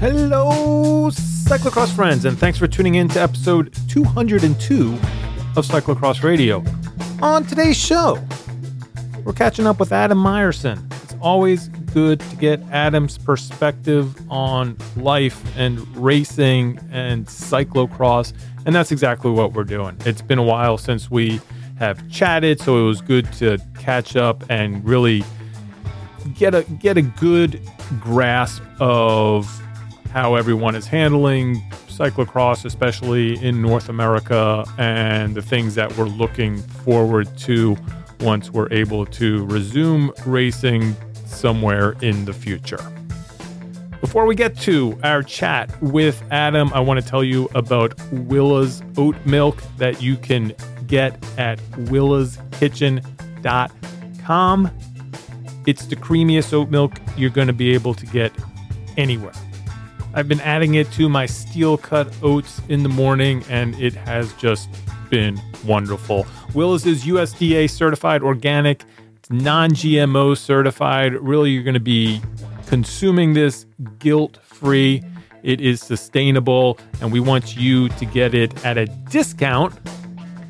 Hello, cyclocross friends, and thanks for tuning in to episode 202 of Cyclocross Radio. On today's show, we're catching up with Adam Myerson. It's always good to get Adam's perspective on life and racing and cyclocross, and that's exactly what we're doing. It's been a while since we have chatted, so it was good to catch up and really get a get a good grasp of how everyone is handling cyclocross, especially in North America, and the things that we're looking forward to once we're able to resume racing somewhere in the future. Before we get to our chat with Adam, I want to tell you about Willa's oat milk that you can get at willaskitchen.com. It's the creamiest oat milk you're going to be able to get anywhere. I've been adding it to my steel cut oats in the morning, and it has just been wonderful. Willa's is USDA certified organic, it's non GMO certified. Really, you're going to be consuming this guilt free. It is sustainable, and we want you to get it at a discount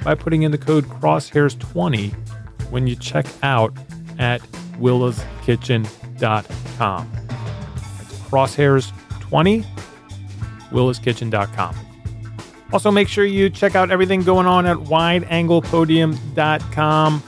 by putting in the code crosshairs20 when you check out at willaskitchen.com. That's crosshairs20, willaskitchen.com. Also, make sure you check out everything going on at wideanglepodium.com.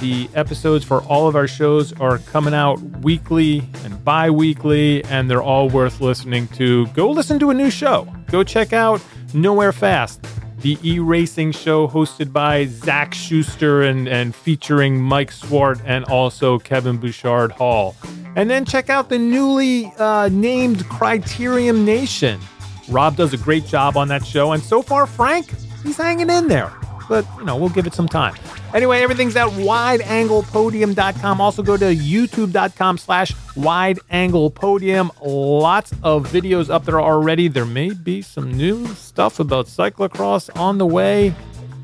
The episodes for all of our shows are coming out weekly and bi weekly, and they're all worth listening to. Go listen to a new show. Go check out Nowhere Fast, the e racing show hosted by Zach Schuster and, and featuring Mike Swart and also Kevin Bouchard Hall. And then check out the newly uh, named Criterium Nation. Rob does a great job on that show, and so far, Frank, he's hanging in there. But, you know, we'll give it some time. Anyway, everything's at wideanglepodium.com. Also go to youtube.com slash wideanglepodium. Lots of videos up there already. There may be some new stuff about cyclocross on the way.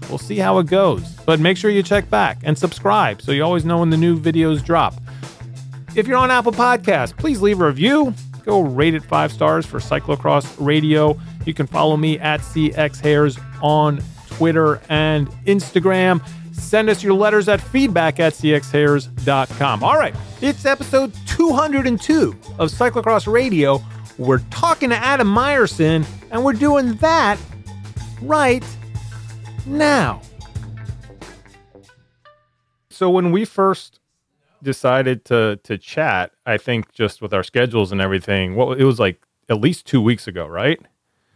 We'll see how it goes. But make sure you check back and subscribe so you always know when the new videos drop. If you're on Apple Podcasts, please leave a review. Go rate it five stars for Cyclocross Radio. You can follow me at CXHairs on Twitter and Instagram. Send us your letters at feedback at cxhairs.com. All right, it's episode 202 of Cyclocross Radio. We're talking to Adam Myerson, and we're doing that right now. So when we first decided to to chat, I think just with our schedules and everything, what it was like at least two weeks ago, right?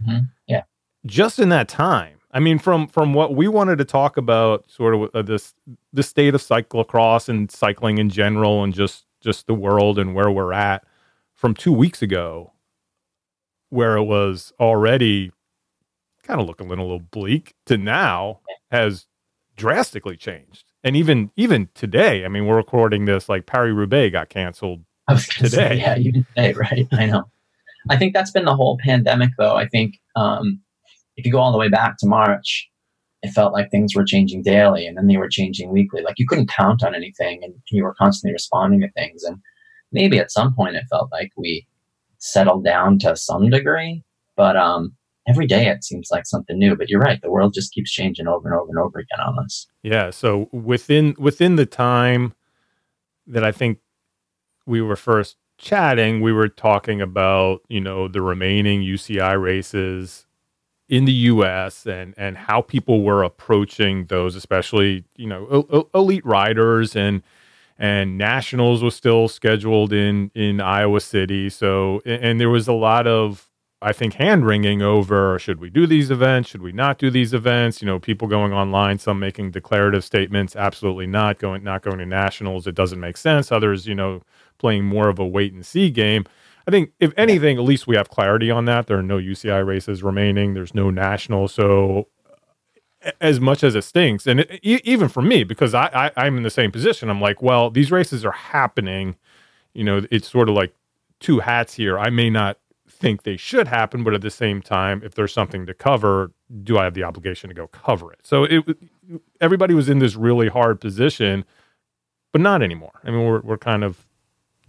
Mm-hmm. Yeah. Just in that time, I mean, from from what we wanted to talk about, sort of uh, this the state of cyclocross and cycling in general, and just just the world and where we're at from two weeks ago, where it was already kind of looking a little bleak, to now has drastically changed. And even even today, I mean, we're recording this like Paris Roubaix got canceled today. Say, yeah, even today, right? I know. I think that's been the whole pandemic, though. I think um, if you go all the way back to March, it felt like things were changing daily, and then they were changing weekly. Like you couldn't count on anything, and you were constantly responding to things. And maybe at some point, it felt like we settled down to some degree, but um, every day it seems like something new. But you're right; the world just keeps changing over and over and over again on us. Yeah. So within within the time that I think we were first chatting, we were talking about you know the remaining UCI races in the U.S. and and how people were approaching those, especially you know elite riders and and nationals was still scheduled in in Iowa City. So and there was a lot of I think hand wringing over should we do these events? Should we not do these events? You know, people going online, some making declarative statements, absolutely not going, not going to nationals. It doesn't make sense. Others, you know, playing more of a wait and see game. I think if anything, at least we have clarity on that. There are no UCI races remaining. There's no national. So as much as it stinks, and it, even for me, because I, I I'm in the same position, I'm like, well, these races are happening. You know, it's sort of like two hats here. I may not think they should happen, but at the same time, if there's something to cover, do I have the obligation to go cover it? So it everybody was in this really hard position, but not anymore. I mean, we're we're kind of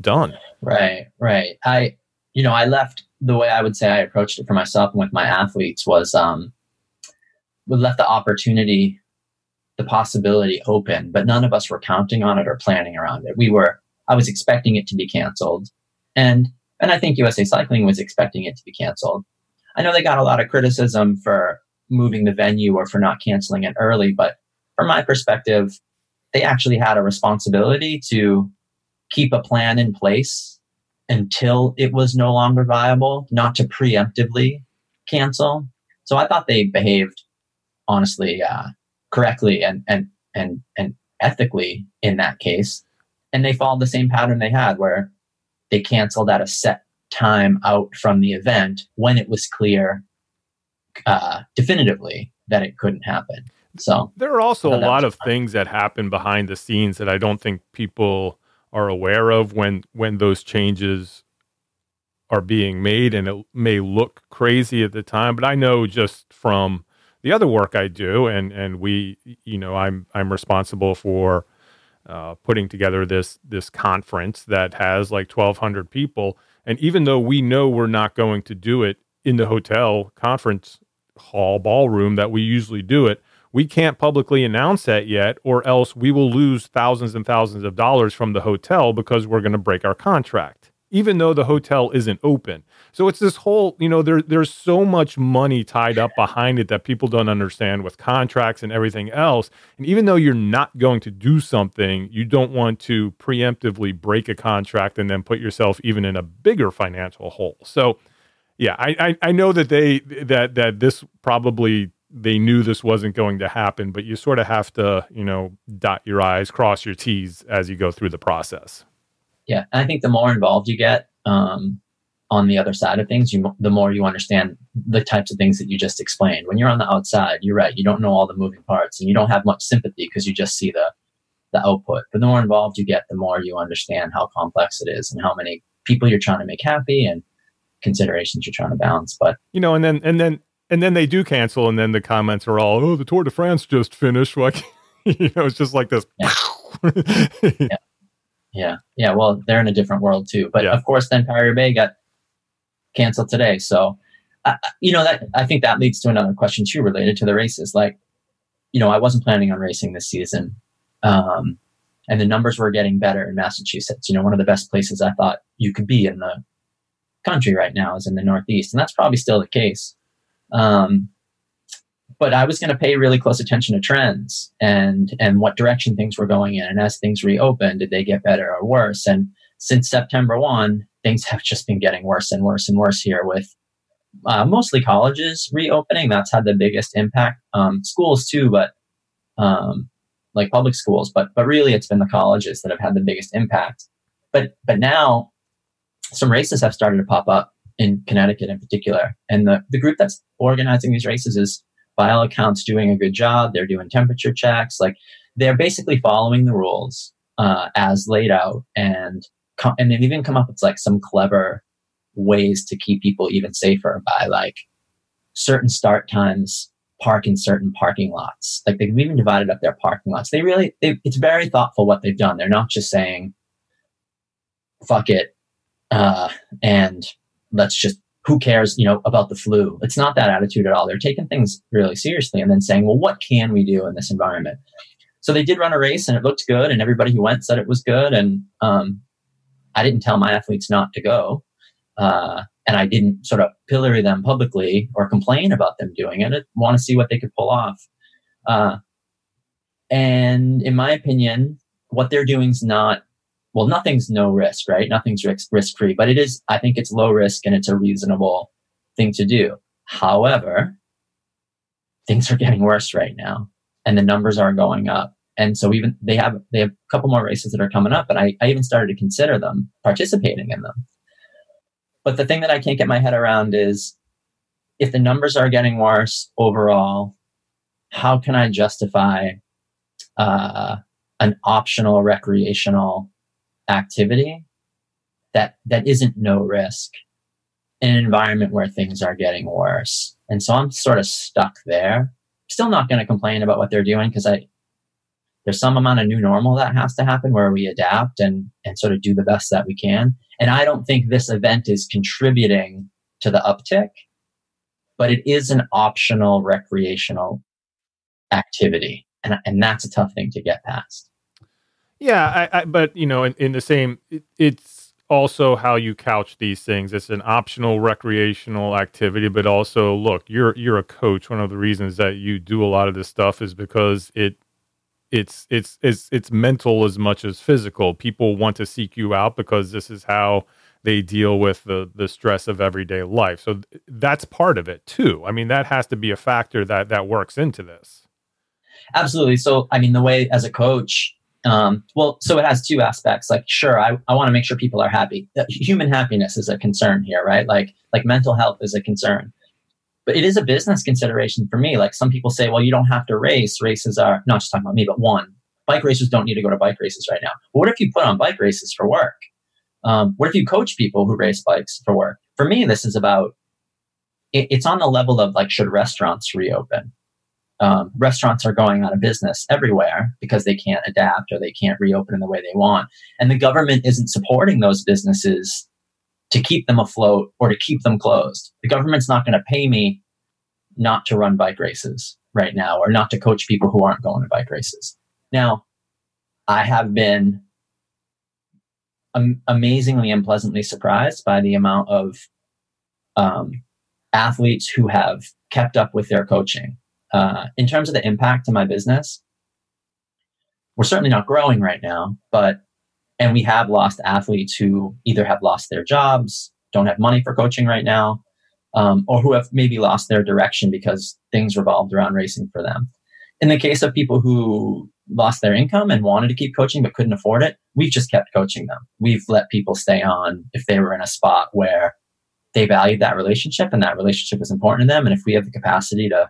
done. Right, right. I you know, I left the way I would say I approached it for myself and with my athletes was um, we left the opportunity, the possibility open, but none of us were counting on it or planning around it. We were, I was expecting it to be canceled. And, and I think USA Cycling was expecting it to be canceled. I know they got a lot of criticism for moving the venue or for not canceling it early, but from my perspective, they actually had a responsibility to keep a plan in place until it was no longer viable, not to preemptively cancel. So I thought they behaved honestly uh, correctly and and and and ethically in that case, and they followed the same pattern they had where they canceled at a set time out from the event when it was clear uh, definitively that it couldn't happen. So there are also a lot of things that happen behind the scenes that I don't think people are aware of when when those changes are being made and it may look crazy at the time but i know just from the other work i do and and we you know i'm i'm responsible for uh, putting together this this conference that has like 1200 people. And even though we know we're not going to do it in the hotel conference hall ballroom that we usually do it we can't publicly announce that yet, or else we will lose thousands and thousands of dollars from the hotel because we're going to break our contract, even though the hotel isn't open. So it's this whole, you know, there, there's so much money tied up behind it that people don't understand with contracts and everything else. And even though you're not going to do something, you don't want to preemptively break a contract and then put yourself even in a bigger financial hole. So, yeah, I, I, I know that they that that this probably they knew this wasn't going to happen, but you sort of have to, you know, dot your I's, cross your T's as you go through the process. Yeah. and I think the more involved you get um, on the other side of things, you, the more you understand the types of things that you just explained. When you're on the outside, you're right. You don't know all the moving parts and you don't have much sympathy because you just see the, the output. But the more involved you get, the more you understand how complex it is and how many people you're trying to make happy and considerations you're trying to balance. But you know, and then and then and then they do cancel, and then the comments are all, "Oh, the Tour de France just finished." Like, you know, it's just like this. Yeah. yeah. Yeah, yeah. Well, they're in a different world too. But yeah. of course, then Paris Roubaix got canceled today. So, you know, that I think that leads to another question too, related to the races. Like, you know, I wasn't planning on racing this season, um, and the numbers were getting better in Massachusetts. You know, one of the best places I thought you could be in the country right now is in the Northeast, and that's probably still the case. Um, but I was going to pay really close attention to trends and and what direction things were going in. And as things reopened, did they get better or worse? And since September one, things have just been getting worse and worse and worse here with uh, mostly colleges reopening. That's had the biggest impact. Um, schools too, but um, like public schools. But but really, it's been the colleges that have had the biggest impact. But but now, some races have started to pop up in Connecticut in particular. And the, the group that's organizing these races is, by all accounts, doing a good job. They're doing temperature checks. Like they're basically following the rules uh, as laid out. And, com- and they've even come up with like some clever ways to keep people even safer by like certain start times park in certain parking lots. Like they've even divided up their parking lots. They really, they, it's very thoughtful what they've done. They're not just saying, fuck it, uh, and let's just who cares, you know, about the flu? It's not that attitude at all. They're taking things really seriously and then saying, well, what can we do in this environment? So they did run a race and it looked good, and everybody who went said it was good. And um, I didn't tell my athletes not to go, uh, and I didn't sort of pillory them publicly or complain about them doing it. I want to see what they could pull off. Uh, and in my opinion, what they're doing is not well, nothing's no risk, right? Nothing's risk free, but it is, I think it's low risk and it's a reasonable thing to do. However, things are getting worse right now and the numbers are going up. And so even they have, they have a couple more races that are coming up and I, I even started to consider them participating in them. But the thing that I can't get my head around is if the numbers are getting worse overall, how can I justify uh, an optional recreational activity that that isn't no risk in an environment where things are getting worse. And so I'm sort of stuck there. Still not going to complain about what they're doing because I there's some amount of new normal that has to happen where we adapt and and sort of do the best that we can. And I don't think this event is contributing to the uptick, but it is an optional recreational activity. And, and that's a tough thing to get past. Yeah, I, I, but you know, in, in the same, it, it's also how you couch these things. It's an optional recreational activity, but also look, you're you're a coach. One of the reasons that you do a lot of this stuff is because it it's it's it's it's mental as much as physical. People want to seek you out because this is how they deal with the the stress of everyday life. So th- that's part of it too. I mean, that has to be a factor that that works into this. Absolutely. So, I mean, the way as a coach, um, well, so it has two aspects. Like, sure, I, I want to make sure people are happy. Human happiness is a concern here, right? Like, like mental health is a concern. But it is a business consideration for me. Like some people say, well, you don't have to race. Races are not just talking about me, but one, bike racers don't need to go to bike races right now. But what if you put on bike races for work? Um, what if you coach people who race bikes for work? For me, this is about it, it's on the level of like, should restaurants reopen? Um, restaurants are going out of business everywhere because they can't adapt or they can't reopen in the way they want. And the government isn't supporting those businesses to keep them afloat or to keep them closed. The government's not going to pay me not to run bike races right now or not to coach people who aren't going to bike races. Now, I have been am- amazingly and pleasantly surprised by the amount of um, athletes who have kept up with their coaching uh, in terms of the impact to my business, we're certainly not growing right now, but and we have lost athletes who either have lost their jobs, don't have money for coaching right now, um, or who have maybe lost their direction because things revolved around racing for them. In the case of people who lost their income and wanted to keep coaching but couldn't afford it, we've just kept coaching them. We've let people stay on if they were in a spot where they valued that relationship and that relationship was important to them. And if we have the capacity to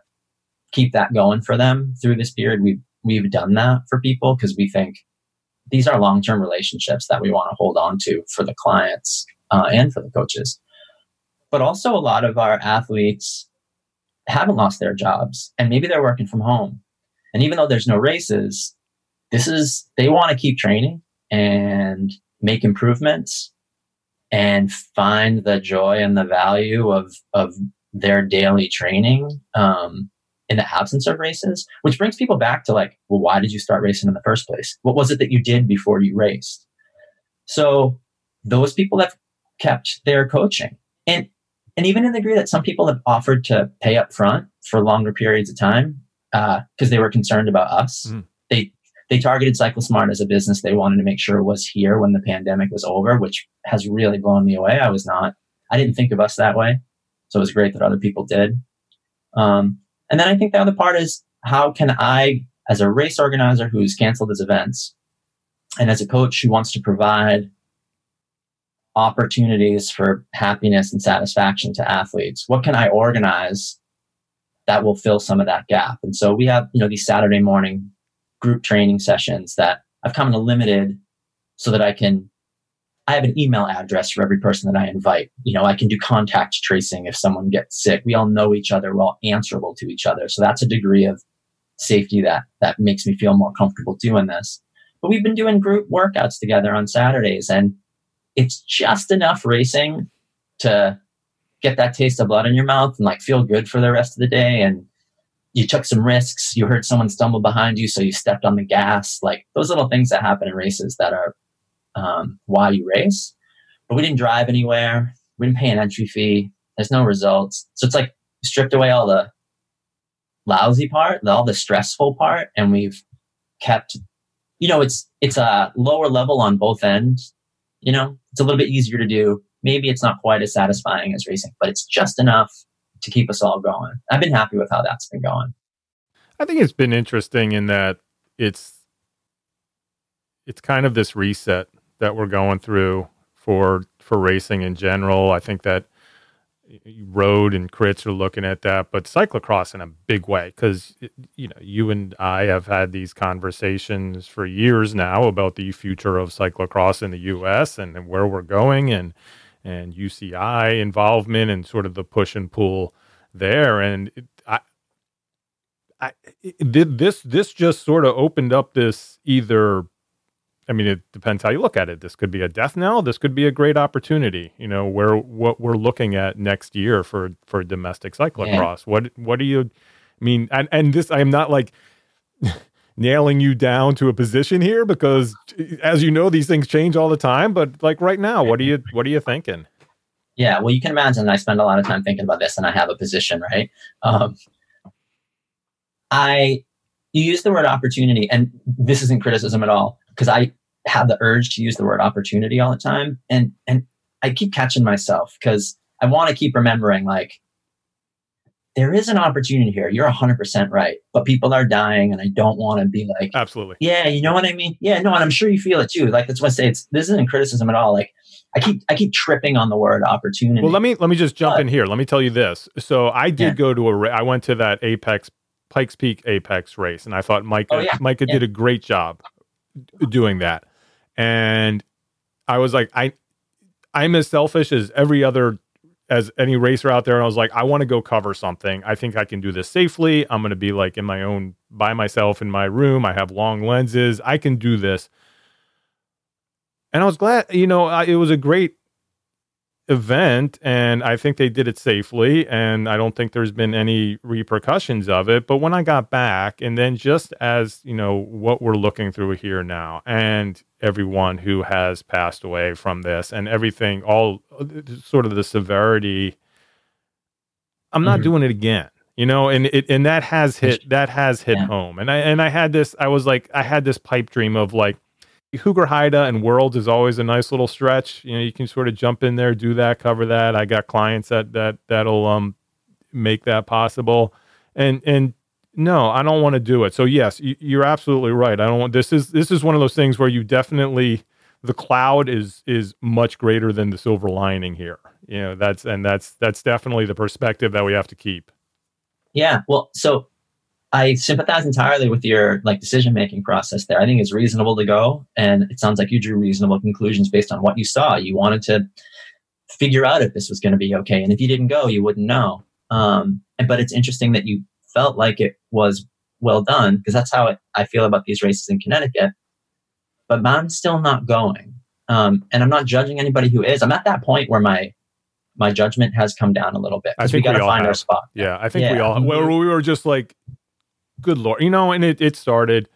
keep that going for them through this period. We've we've done that for people because we think these are long term relationships that we want to hold on to for the clients uh, and for the coaches. But also, a lot of our athletes haven't lost their jobs and maybe they're working from home. And even though there's no races, this is they want to keep training and make improvements and find the joy and the value of of their daily training um, in the absence of races, which brings people back to like, well, why did you start racing in the first place? What was it that you did before you raced? So those people have kept their coaching. And and even in the degree that some people have offered to pay up front for longer periods of time because uh, they were concerned about us. Mm. They they targeted CycleSmart as a business they wanted to make sure was here when the pandemic was over, which has really blown me away. I was not, I didn't think of us that way. So it was great that other people did. Um, and then I think the other part is how can I, as a race organizer who's canceled his events, and as a coach who wants to provide opportunities for happiness and satisfaction to athletes, what can I organize that will fill some of that gap? And so we have, you know, these Saturday morning group training sessions that I've kind of limited so that I can I have an email address for every person that I invite. You know, I can do contact tracing if someone gets sick. We all know each other. We're all answerable to each other. So that's a degree of safety that, that makes me feel more comfortable doing this. But we've been doing group workouts together on Saturdays and it's just enough racing to get that taste of blood in your mouth and like feel good for the rest of the day. And you took some risks. You heard someone stumble behind you. So you stepped on the gas. Like those little things that happen in races that are um, why you race. But we didn't drive anywhere. We didn't pay an entry fee. There's no results. So it's like stripped away all the lousy part, all the stressful part, and we've kept. You know, it's it's a lower level on both ends. You know, it's a little bit easier to do. Maybe it's not quite as satisfying as racing, but it's just enough to keep us all going. I've been happy with how that's been going. I think it's been interesting in that it's it's kind of this reset that we're going through for for racing in general. I think that road and crits are looking at that, but cyclocross in a big way because you know you and I have had these conversations for years now about the future of cyclocross in the U.S. and, where we're going and and UCI involvement and sort of the push and pull there. And it, I I, did this this just sort of opened up this either I mean, it depends how you look at it. This could be a death knell. This could be a great opportunity. You know, where what we're looking at next year for for domestic cyclocross. Yeah. What what do you I mean? And and this I'm not like nailing you down to a position here because, as you know, these things change all the time. But like right now, what are you what are you thinking? Yeah, well, you can imagine I spend a lot of time thinking about this, and I have a position, right? Um, I you use the word opportunity, and this isn't criticism at all because I have the urge to use the word opportunity all the time. And and I keep catching myself because I want to keep remembering like there is an opportunity here. You're 100% right. But people are dying, and I don't want to be like, absolutely. Yeah, you know what I mean? Yeah, no, and I'm sure you feel it too. Like, that's what I say. It's, this isn't criticism at all. Like, I keep I keep tripping on the word opportunity. Well, let me let me just jump but, in here. Let me tell you this. So I did yeah. go to a I went to that Apex Pikes Peak Apex race, and I thought Micah oh, yeah. Micah yeah. did a great job doing that. And I was like, I I'm as selfish as every other as any racer out there. And I was like, I want to go cover something. I think I can do this safely. I'm going to be like in my own by myself in my room. I have long lenses. I can do this. And I was glad, you know, I, it was a great event and I think they did it safely and I don't think there's been any repercussions of it but when I got back and then just as you know what we're looking through here now and everyone who has passed away from this and everything all sort of the severity I'm not mm-hmm. doing it again you know and it and that has hit that has hit yeah. home and I and I had this I was like I had this pipe dream of like Hoogerheide and World is always a nice little stretch. You know, you can sort of jump in there, do that, cover that. I got clients that that that'll um make that possible. And and no, I don't want to do it. So yes, you, are absolutely right. I don't want this is this is one of those things where you definitely the cloud is is much greater than the silver lining here. You know, that's and that's that's definitely the perspective that we have to keep. Yeah. Well, so I sympathize entirely with your like decision making process there. I think it's reasonable to go, and it sounds like you drew reasonable conclusions based on what you saw. You wanted to figure out if this was going to be okay, and if you didn't go, you wouldn't know. Um, but it's interesting that you felt like it was well done because that's how it, I feel about these races in Connecticut. But I'm still not going, um, and I'm not judging anybody who is. I'm at that point where my my judgment has come down a little bit. Think we got to find have. our spot. Yeah, I think yeah. we all. Well, we were just like good lord, you know, and it, it started,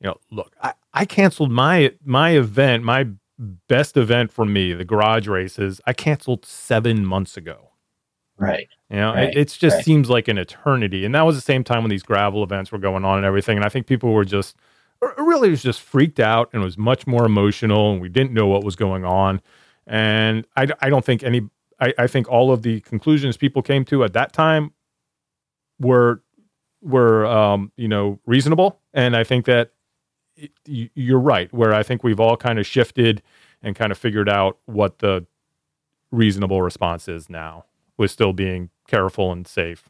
you know, look, I, I canceled my my event, my best event for me, the garage races, I canceled seven months ago. Right. You know, right. it, just right. seems like an eternity. And that was the same time when these gravel events were going on and everything. And I think people were just really was just freaked out and was much more emotional and we didn't know what was going on. And I, I don't think any, I, I think all of the conclusions people came to at that time were were um, you know reasonable, and I think that you're right. Where I think we've all kind of shifted and kind of figured out what the reasonable response is now, with still being careful and safe.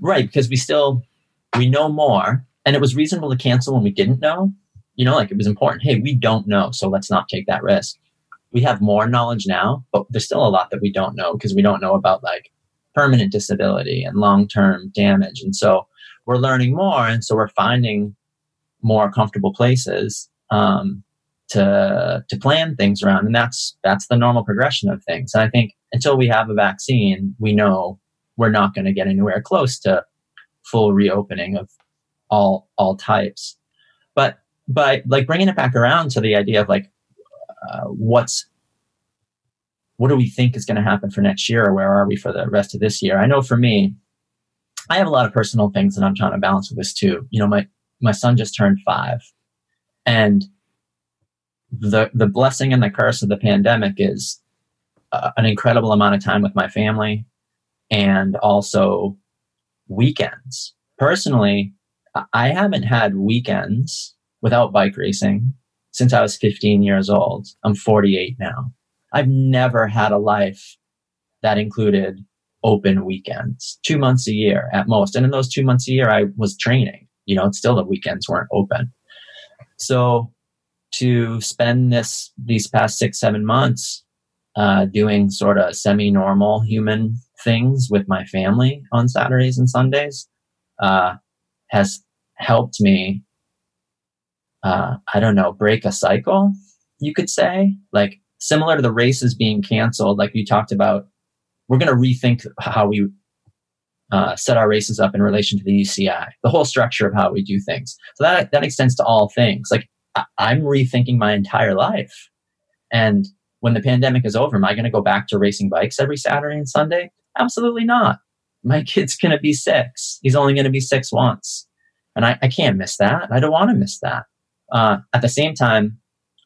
Right, because we still we know more, and it was reasonable to cancel when we didn't know. You know, like it was important. Hey, we don't know, so let's not take that risk. We have more knowledge now, but there's still a lot that we don't know because we don't know about like permanent disability and long term damage. And so we're learning more, and so we're finding more comfortable places um, to to plan things around, and that's that's the normal progression of things. And I think until we have a vaccine, we know we're not going to get anywhere close to full reopening of all all types. But but like bringing it back around to the idea of like uh, what's what do we think is going to happen for next year or where are we for the rest of this year? I know for me, I have a lot of personal things that I'm trying to balance with this too. You know, my my son just turned five, and the the blessing and the curse of the pandemic is uh, an incredible amount of time with my family, and also weekends. Personally, I haven't had weekends without bike racing since I was 15 years old. I'm 48 now. I've never had a life that included open weekends, two months a year at most. And in those two months a year, I was training, you know, it's still the weekends weren't open. So to spend this, these past six, seven months, uh, doing sort of semi normal human things with my family on Saturdays and Sundays, uh, has helped me, uh, I don't know, break a cycle, you could say. Like similar to the races being canceled, like you talked about, we're going to rethink how we uh, set our races up in relation to the UCI, the whole structure of how we do things. So that, that extends to all things. Like I, I'm rethinking my entire life. And when the pandemic is over, am I going to go back to racing bikes every Saturday and Sunday? Absolutely not. My kid's going to be six. He's only going to be six once. And I, I can't miss that. I don't want to miss that. Uh, at the same time,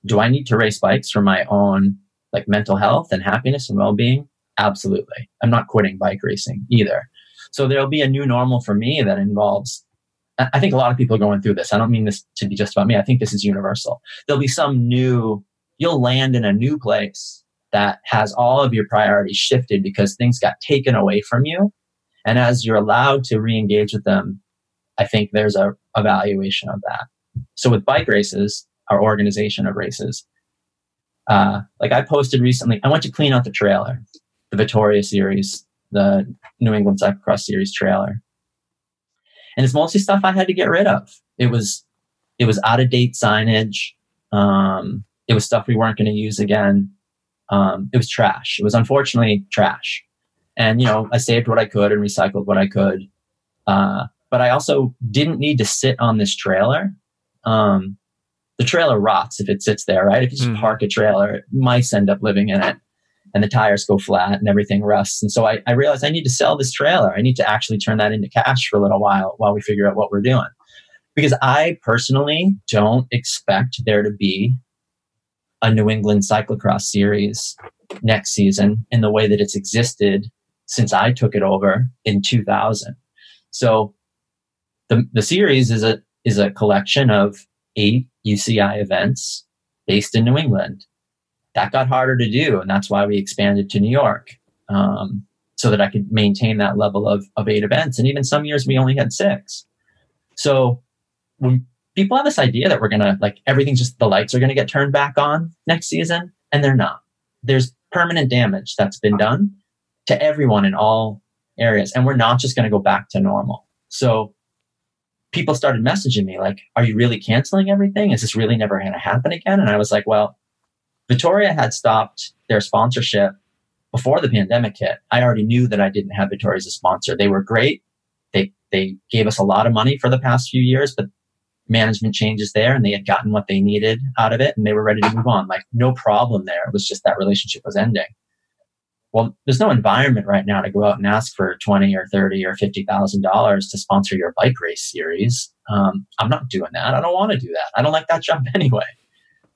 do I need to race bikes for my own like mental health and happiness and well-being? Absolutely. I'm not quitting bike racing either. So there'll be a new normal for me that involves I think a lot of people are going through this. I don't mean this to be just about me. I think this is universal. There'll be some new you'll land in a new place that has all of your priorities shifted because things got taken away from you. And as you're allowed to re-engage with them, I think there's a evaluation of that. So with bike races, our organization of races, uh, like I posted recently, I went to clean out the trailer, the Vittoria series, the New England Cyclocross Series trailer, and it's mostly stuff I had to get rid of. It was it was out of date signage. Um, it was stuff we weren't going to use again. Um, it was trash. It was unfortunately trash. And, you know, I saved what I could and recycled what I could. Uh, but I also didn't need to sit on this trailer. Um, the trailer rots if it sits there, right? If you just mm. park a trailer, mice end up living in it and the tires go flat and everything rusts. And so I, I realized I need to sell this trailer. I need to actually turn that into cash for a little while while we figure out what we're doing. Because I personally don't expect there to be a New England cyclocross series next season in the way that it's existed since I took it over in 2000. So the, the series is a, is a collection of eight UCI events based in New England. That got harder to do, and that's why we expanded to New York um, so that I could maintain that level of, of eight events. And even some years we only had six. So when people have this idea that we're going to like everything's just the lights are going to get turned back on next season and they're not there's permanent damage that's been done to everyone in all areas and we're not just going to go back to normal so people started messaging me like are you really canceling everything is this really never going to happen again and i was like well Vittoria had stopped their sponsorship before the pandemic hit i already knew that i didn't have Vittoria as a sponsor they were great they they gave us a lot of money for the past few years but management changes there and they had gotten what they needed out of it and they were ready to move on. Like no problem there. It was just that relationship was ending. Well, there's no environment right now to go out and ask for 20 or 30 or $50,000 to sponsor your bike race series. Um, I'm not doing that. I don't want to do that. I don't like that job anyway.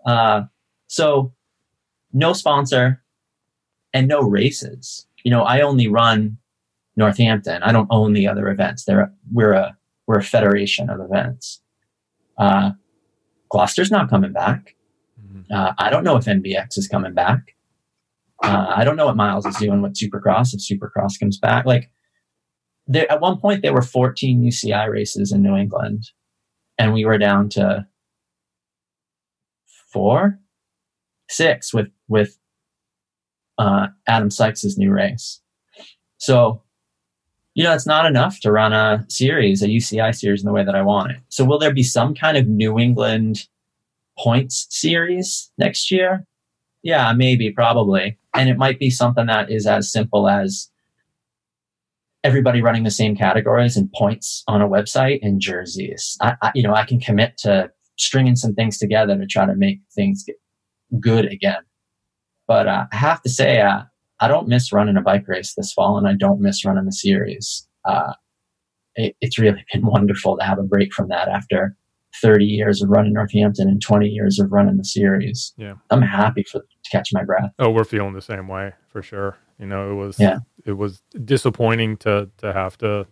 Uh, so no sponsor and no races. You know, I only run Northampton. I don't own the other events. There, we're a we're a federation of events. Uh, Gloucester's not coming back. Mm-hmm. Uh, I don't know if NBX is coming back. Uh, I don't know what Miles is doing with Supercross if Supercross comes back. Like, there, at one point, there were 14 UCI races in New England, and we were down to four, six with with uh, Adam Sykes's new race. So you know, it's not enough to run a series, a UCI series in the way that I want it. So will there be some kind of New England points series next year? Yeah, maybe, probably. And it might be something that is as simple as everybody running the same categories and points on a website and jerseys. I, I, you know, I can commit to stringing some things together to try to make things good again. But uh, I have to say, uh, I don't miss running a bike race this fall, and I don't miss running the series. Uh, it, it's really been wonderful to have a break from that after 30 years of running Northampton and 20 years of running the series. Yeah, I'm happy for to catch my breath. Oh, we're feeling the same way for sure. You know, it was yeah. it was disappointing to to have to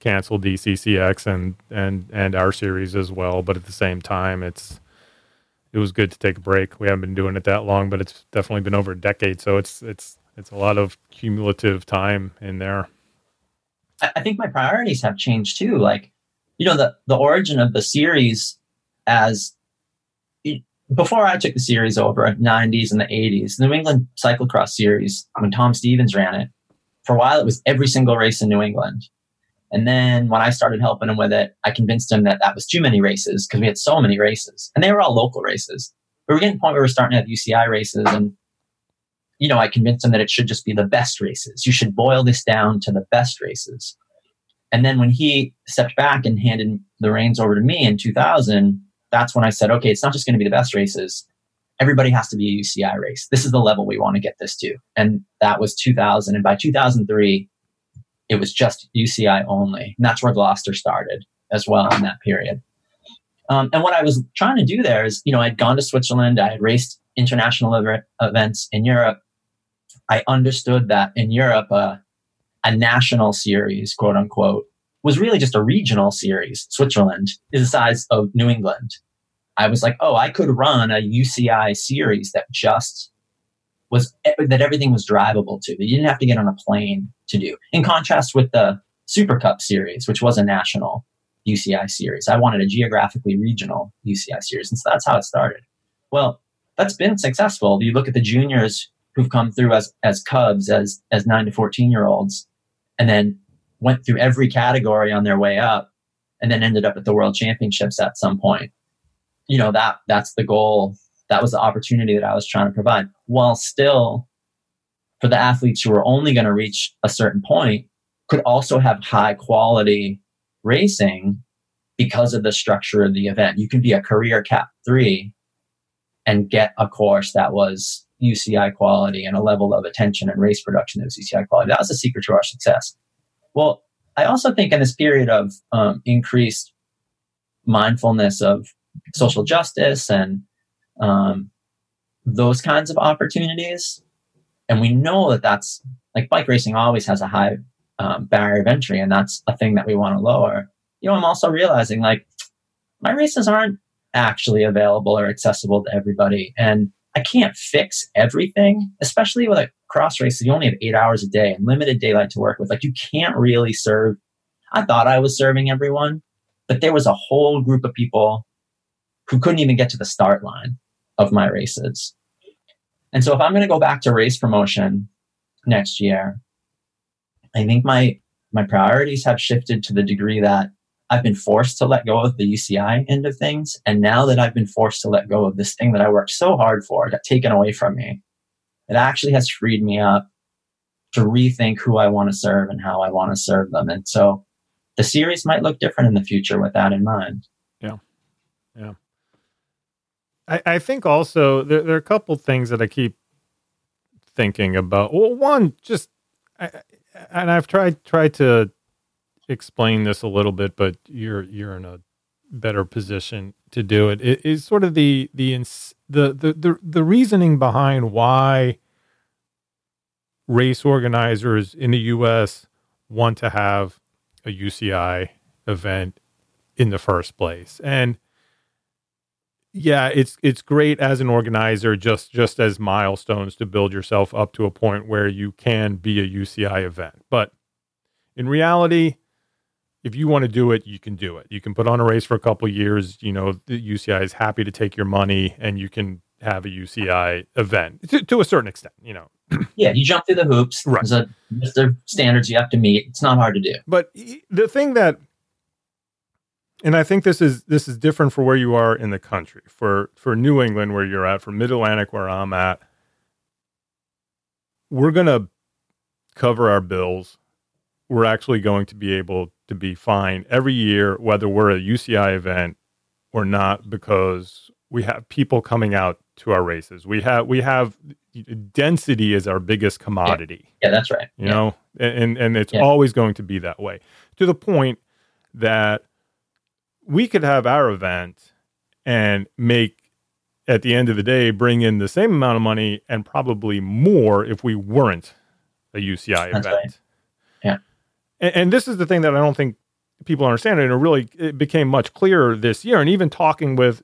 cancel DCCX and and and our series as well, but at the same time, it's it was good to take a break. We haven't been doing it that long, but it's definitely been over a decade. So it's it's it's a lot of cumulative time in there. I think my priorities have changed too. Like, you know, the the origin of the series as before I took the series over, 90s and the 80s, New England Cyclocross Series, when Tom Stevens ran it, for a while it was every single race in New England. And then when I started helping him with it, I convinced him that that was too many races because we had so many races and they were all local races. We were getting to the point where we were starting to have UCI races and you know, I convinced him that it should just be the best races. You should boil this down to the best races. And then when he stepped back and handed the reins over to me in 2000, that's when I said, okay, it's not just going to be the best races. Everybody has to be a UCI race. This is the level we want to get this to. And that was 2000. And by 2003, it was just UCI only. And that's where Gloucester started as well in that period. Um, and what I was trying to do there is, you know, I'd gone to Switzerland, I had raced international ev- events in Europe. I understood that in Europe, uh, a national series, quote unquote, was really just a regional series. Switzerland is the size of New England. I was like, oh, I could run a UCI series that just was that everything was drivable to. That you didn't have to get on a plane to do. In contrast with the Super Cup series, which was a national UCI series, I wanted a geographically regional UCI series, and so that's how it started. Well, that's been successful. You look at the juniors who've come through as as cubs, as as nine to fourteen year olds, and then went through every category on their way up, and then ended up at the World Championships at some point. You know that that's the goal. That was the opportunity that I was trying to provide, while still for the athletes who are only going to reach a certain point could also have high quality racing because of the structure of the event. You can be a career cat three and get a course that was UCI quality and a level of attention and race production that was UCI quality. That was the secret to our success. Well, I also think in this period of um, increased mindfulness of social justice and um, those kinds of opportunities, and we know that that's like bike racing always has a high um, barrier of entry, and that's a thing that we want to lower. You know, I'm also realizing like my races aren't actually available or accessible to everybody, and I can't fix everything, especially with a cross race. You only have eight hours a day and limited daylight to work with. Like you can't really serve. I thought I was serving everyone, but there was a whole group of people who couldn't even get to the start line of my races. And so if I'm going to go back to race promotion next year, I think my my priorities have shifted to the degree that I've been forced to let go of the UCI end of things. And now that I've been forced to let go of this thing that I worked so hard for, got taken away from me, it actually has freed me up to rethink who I want to serve and how I want to serve them. And so the series might look different in the future with that in mind. Yeah. Yeah. I, I think also there, there are a couple things that I keep thinking about. Well, one, just, I, and I've tried tried to explain this a little bit, but you're you're in a better position to do it. It is sort of the the the the the, the reasoning behind why race organizers in the U.S. want to have a UCI event in the first place, and yeah, it's it's great as an organizer, just just as milestones to build yourself up to a point where you can be a UCI event, but in reality if you want to do it, you can do it. You can put on a race for a couple years. You know, the UCI is happy to take your money, and you can have a UCI event to, to a certain extent. You know. yeah, you jump through the hoops. Right. There's, a, there's standards you have to meet. It's not hard to do. But the thing that, and I think this is this is different for where you are in the country. For for New England, where you're at, for Mid Atlantic, where I'm at, we're gonna cover our bills. We're actually going to be able to be fine every year, whether we're a UCI event or not, because we have people coming out to our races. We have we have density is our biggest commodity. Yeah, yeah that's right. You yeah. know, and and it's yeah. always going to be that way to the point that we could have our event and make at the end of the day bring in the same amount of money and probably more if we weren't a UCI that's event. Right. And, and this is the thing that I don't think people understand. And it really it became much clearer this year. And even talking with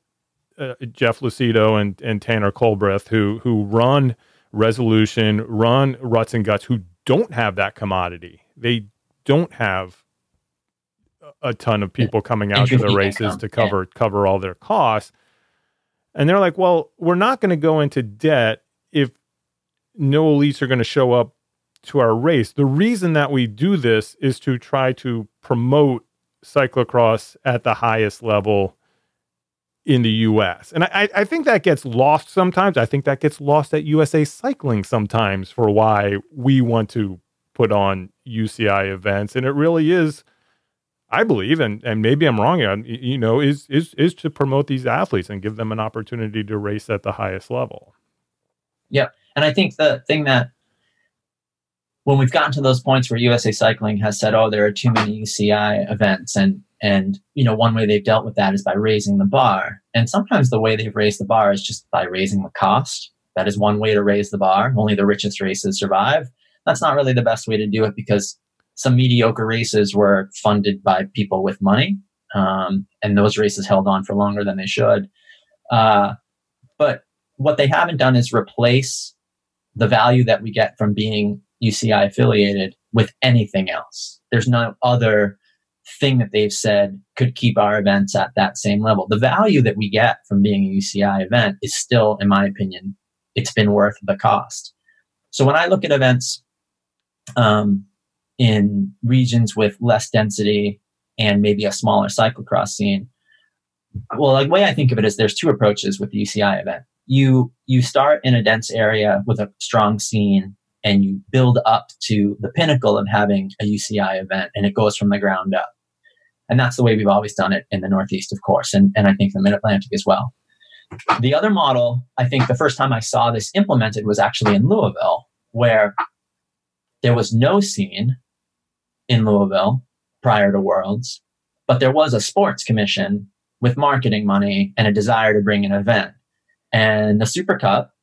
uh, Jeff Lucido and, and Tanner Colbreth, who who run Resolution, run Ruts and Guts, who don't have that commodity. They don't have a ton of people coming out to the races to cover yeah. cover all their costs. And they're like, well, we're not going to go into debt if no elites are going to show up to our race. The reason that we do this is to try to promote cyclocross at the highest level in the US. And I, I think that gets lost sometimes. I think that gets lost at USA Cycling sometimes for why we want to put on UCI events. And it really is, I believe, and, and maybe I'm wrong, you know, is is is to promote these athletes and give them an opportunity to race at the highest level. Yeah. And I think the thing that when we've gotten to those points where USA Cycling has said, "Oh, there are too many UCI events," and and you know, one way they've dealt with that is by raising the bar. And sometimes the way they've raised the bar is just by raising the cost. That is one way to raise the bar. Only the richest races survive. That's not really the best way to do it because some mediocre races were funded by people with money, um, and those races held on for longer than they should. Uh, but what they haven't done is replace the value that we get from being UCI affiliated with anything else. There's no other thing that they've said could keep our events at that same level. The value that we get from being a UCI event is still, in my opinion, it's been worth the cost. So when I look at events um, in regions with less density and maybe a smaller cyclocross scene, well, the way I think of it is there's two approaches with the UCI event. You you start in a dense area with a strong scene and you build up to the pinnacle of having a UCI event and it goes from the ground up. And that's the way we've always done it in the Northeast, of course, and, and I think the Mid Atlantic as well. The other model, I think the first time I saw this implemented was actually in Louisville, where there was no scene in Louisville prior to Worlds, but there was a sports commission with marketing money and a desire to bring an event. And the Super Cup,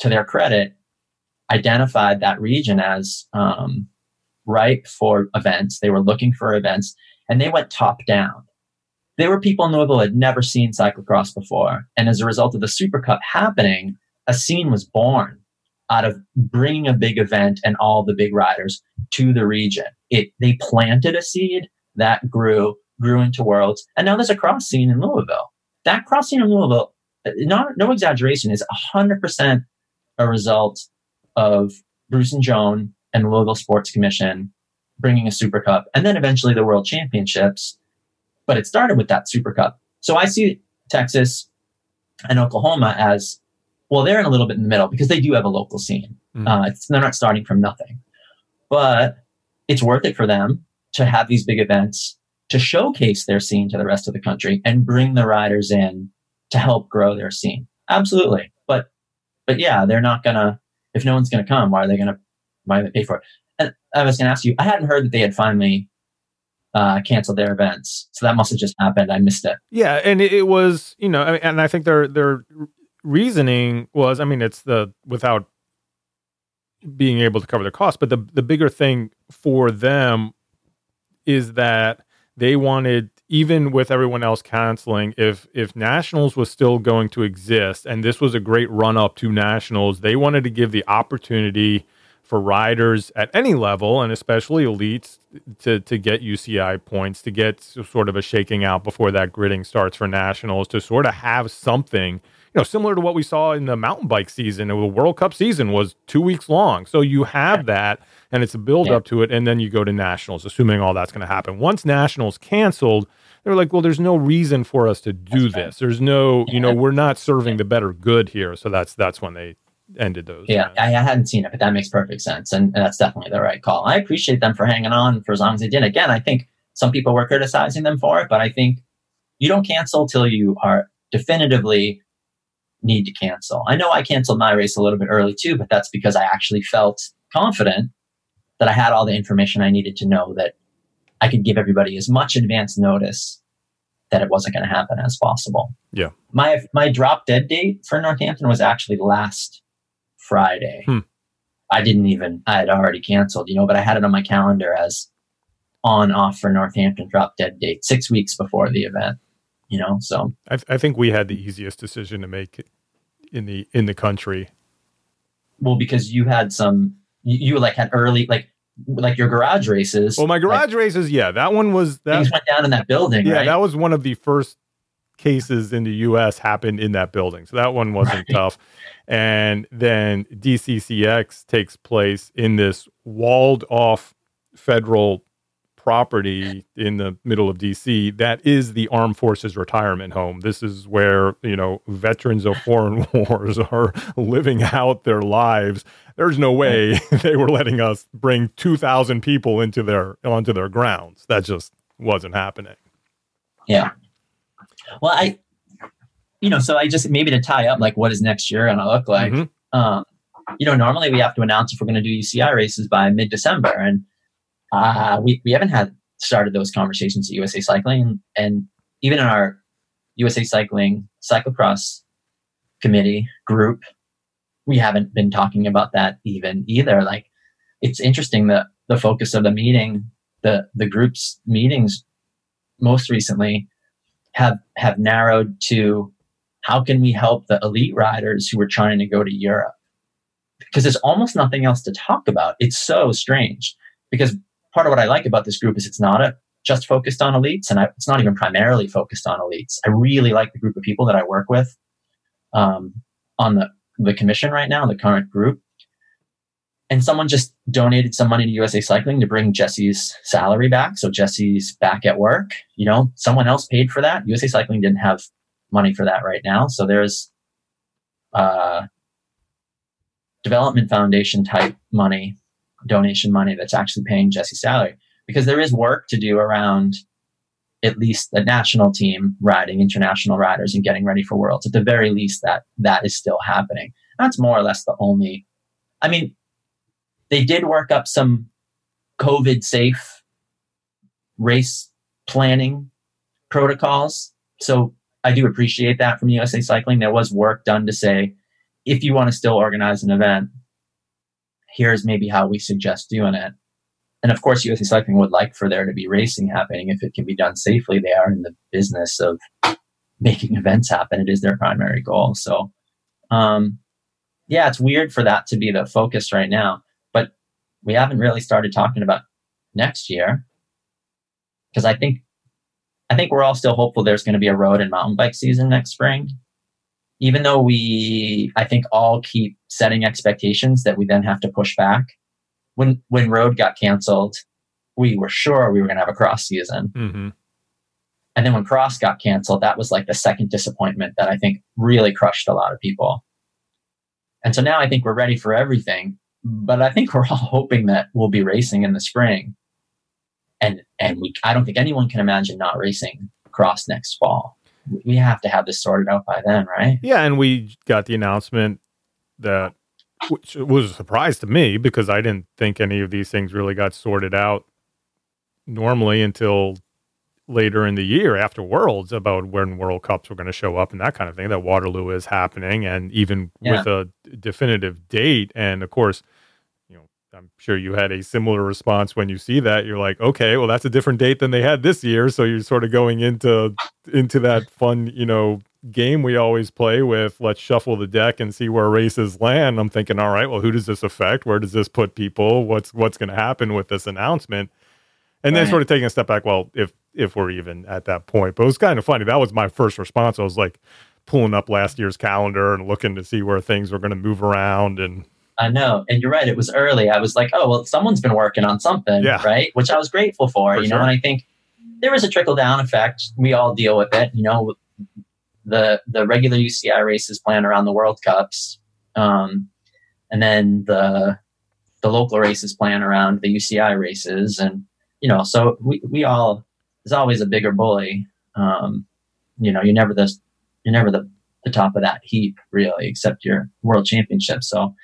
to their credit, identified that region as um, ripe for events. They were looking for events and they went top down. There were people in Louisville had never seen cyclocross before. And as a result of the Super Cup happening, a scene was born out of bringing a big event and all the big riders to the region. It, they planted a seed that grew, grew into worlds. And now there's a cross scene in Louisville. That cross scene in Louisville, not, no exaggeration, is 100% a result of Bruce and Joan and the Louisville Sports Commission bringing a Super Cup and then eventually the World Championships. But it started with that Super Cup. So I see Texas and Oklahoma as well, they're in a little bit in the middle because they do have a local scene. Mm. Uh, they're not starting from nothing, but it's worth it for them to have these big events to showcase their scene to the rest of the country and bring the riders in to help grow their scene. Absolutely. But, but yeah, they're not gonna, if no one's to come, why are they to why are they pay for it? And I was to ask you, I hadn't heard that they had finally uh, canceled their events, so that must have just happened. I missed it. Yeah, and it, it was, you know, and I think their their reasoning was, I mean, it's the without being able to cover their costs, but the the bigger thing for them is that they wanted even with everyone else canceling, if if nationals was still going to exist, and this was a great run up to nationals, they wanted to give the opportunity for riders at any level, and especially elites, to to get UCI points, to get sort of a shaking out before that gridding starts for nationals, to sort of have something, know, similar to what we saw in the mountain bike season. The World Cup season was two weeks long, so you have that and it's a build yeah. up to it, and then you go to nationals, assuming all that's going to happen. Once nationals canceled, they were like, well, there's no reason for us to do this. There's no, you know, we're not serving the better good here. So that's that's when they ended those. Yeah, I, I hadn't seen it, but that makes perfect sense, and, and that's definitely the right call. I appreciate them for hanging on for as long as they did. Again, I think some people were criticizing them for it, but I think you don't cancel till you are definitively need to cancel. I know I canceled my race a little bit early too, but that's because I actually felt confident that I had all the information I needed to know that I could give everybody as much advance notice that it wasn't going to happen as possible. Yeah. My my drop dead date for Northampton was actually last Friday. Hmm. I didn't even I had already canceled, you know, but I had it on my calendar as on off for Northampton drop dead date 6 weeks before the event, you know. So I, th- I think we had the easiest decision to make in the in the country. Well, because you had some you, you like had early like like your garage races. Well, my garage like, races, yeah, that one was that things went down in that building. Yeah, right? that was one of the first cases in the US happened in that building. So that one wasn't right. tough. And then DCCX takes place in this walled off federal property in the middle of DC that is the armed forces retirement home. This is where, you know, veterans of foreign wars are living out their lives. There's no way they were letting us bring 2000 people into their onto their grounds. That just wasn't happening. Yeah. Well, I you know, so I just maybe to tie up like what is next year going to look like. Mm-hmm. Um, you know, normally we have to announce if we're going to do UCI races by mid December, and uh, we, we haven't had started those conversations at USA Cycling. And even in our USA Cycling cyclocross committee group, we haven't been talking about that even either. Like it's interesting that the focus of the meeting, the the group's meetings most recently have have narrowed to how can we help the elite riders who are trying to go to Europe? Because there's almost nothing else to talk about. It's so strange because part of what I like about this group is it's not a, just focused on elites, and I, it's not even primarily focused on elites. I really like the group of people that I work with um, on the the commission right now, the current group. And someone just donated some money to USA Cycling to bring Jesse's salary back. So Jesse's back at work. You know, someone else paid for that. USA Cycling didn't have money for that right now. So there's uh, development foundation type money donation money that's actually paying Jesse's salary because there is work to do around at least the national team riding international riders and getting ready for worlds. At the very least, that that is still happening. That's more or less the only. I mean, they did work up some COVID safe race planning protocols. So I do appreciate that from USA Cycling. There was work done to say if you want to still organize an event, here's maybe how we suggest doing it. And of course, USA Cycling would like for there to be racing happening if it can be done safely. They are in the business of making events happen. It is their primary goal. So, um, yeah, it's weird for that to be the focus right now. But we haven't really started talking about next year because I think I think we're all still hopeful there's going to be a road and mountain bike season next spring even though we, I think, all keep setting expectations that we then have to push back. When when road got canceled, we were sure we were going to have a cross season. Mm-hmm. And then when cross got canceled, that was like the second disappointment that I think really crushed a lot of people. And so now I think we're ready for everything, but I think we're all hoping that we'll be racing in the spring. And and we I don't think anyone can imagine not racing cross next fall we have to have this sorted out by then, right? Yeah, and we got the announcement that which was a surprise to me because I didn't think any of these things really got sorted out normally until later in the year after Worlds about when World Cups were going to show up and that kind of thing. That Waterloo is happening, and even yeah. with a definitive date, and of course I'm sure you had a similar response when you see that. You're like, okay, well, that's a different date than they had this year. So you're sort of going into into that fun, you know, game we always play with. Let's shuffle the deck and see where races land. I'm thinking, all right, well, who does this affect? Where does this put people? What's what's going to happen with this announcement? And right. then sort of taking a step back. Well, if if we're even at that point, but it was kind of funny. That was my first response. I was like pulling up last year's calendar and looking to see where things were going to move around and I know. And you're right. It was early. I was like, oh, well, someone's been working on something, yeah. right? Which I was grateful for, for you sure. know, and I think there was a trickle down effect. We all deal with it, you know, the, the regular UCI races plan around the World Cups. Um, and then the, the local races plan around the UCI races. And, you know, so we, we all, there's always a bigger bully. Um, you know, you're never the, you're never the, the top of that heap really, except your world championship. So,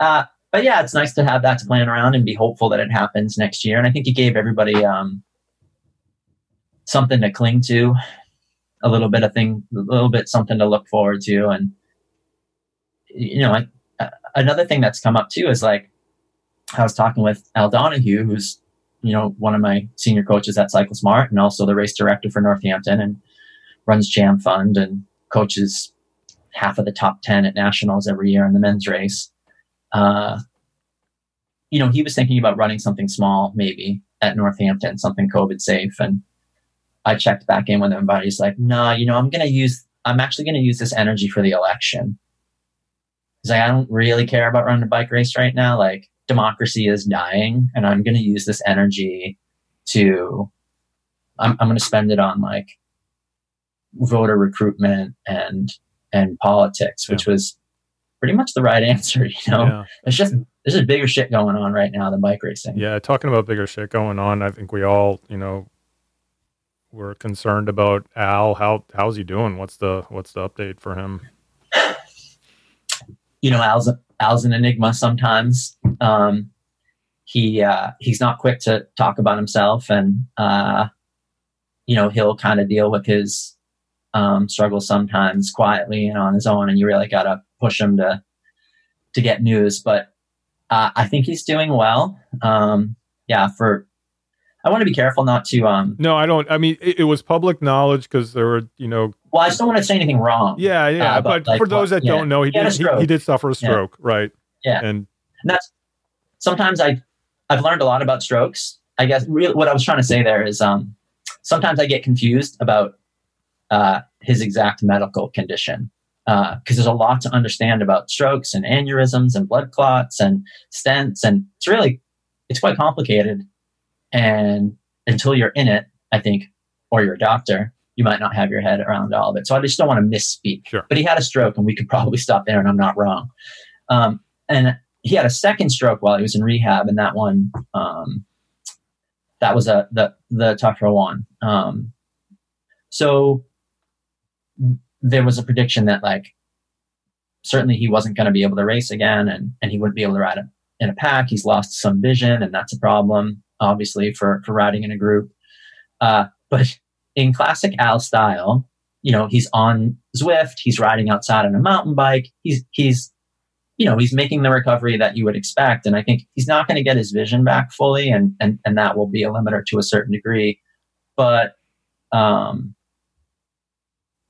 uh, but yeah, it's nice to have that to plan around and be hopeful that it happens next year. And I think it gave everybody um, something to cling to, a little bit of thing, a little bit something to look forward to. And you know, like uh, another thing that's come up too is like I was talking with Al Donahue, who's you know one of my senior coaches at Cycle Smart and also the race director for Northampton and runs Jam Fund and coaches half of the top 10 at nationals every year in the men's race uh, you know, he was thinking about running something small, maybe at Northampton, something COVID safe. And I checked back in with him, but he's like, "No, nah, you know, I'm gonna use. I'm actually gonna use this energy for the election." He's like, "I don't really care about running a bike race right now. Like, democracy is dying, and I'm gonna use this energy to. I'm I'm gonna spend it on like voter recruitment and and politics, which yeah. was pretty much the right answer. You know, yeah. it's just there's just bigger shit going on right now than bike racing. Yeah, talking about bigger shit going on, I think we all, you know, we're concerned about Al. How how's he doing? What's the what's the update for him? You know, Al's Al's an enigma sometimes. Um, he uh, he's not quick to talk about himself, and uh, you know he'll kind of deal with his um, struggles sometimes quietly and on his own, and you really got to push him to to get news. But uh, I think he's doing well. Um, yeah, for I want to be careful not to. Um, no, I don't. I mean, it, it was public knowledge because there were, you know. Well, I just don't want to say anything wrong. Yeah, yeah. Uh, but, but like, for those that yeah. don't know, he, he did. He, he, did suffer a stroke, yeah. right? Yeah, and, and that's sometimes I I've learned a lot about strokes. I guess really what I was trying to say there is um, sometimes I get confused about uh, his exact medical condition because uh, there's a lot to understand about strokes and aneurysms and blood clots and stents, and it's really it's quite complicated. And until you're in it, I think, or you're a doctor, you might not have your head around all of it. So I just don't want to misspeak. Sure. But he had a stroke, and we could probably stop there, and I'm not wrong. Um, and he had a second stroke while he was in rehab, and that one, um, that was a the the tougher one. Um, so there was a prediction that like certainly he wasn't going to be able to race again, and and he wouldn't be able to ride in a pack. He's lost some vision, and that's a problem obviously for for riding in a group. Uh, but in classic Al style, you know, he's on Zwift, he's riding outside on a mountain bike, he's he's you know, he's making the recovery that you would expect. And I think he's not going to get his vision back fully and and and that will be a limiter to a certain degree. But um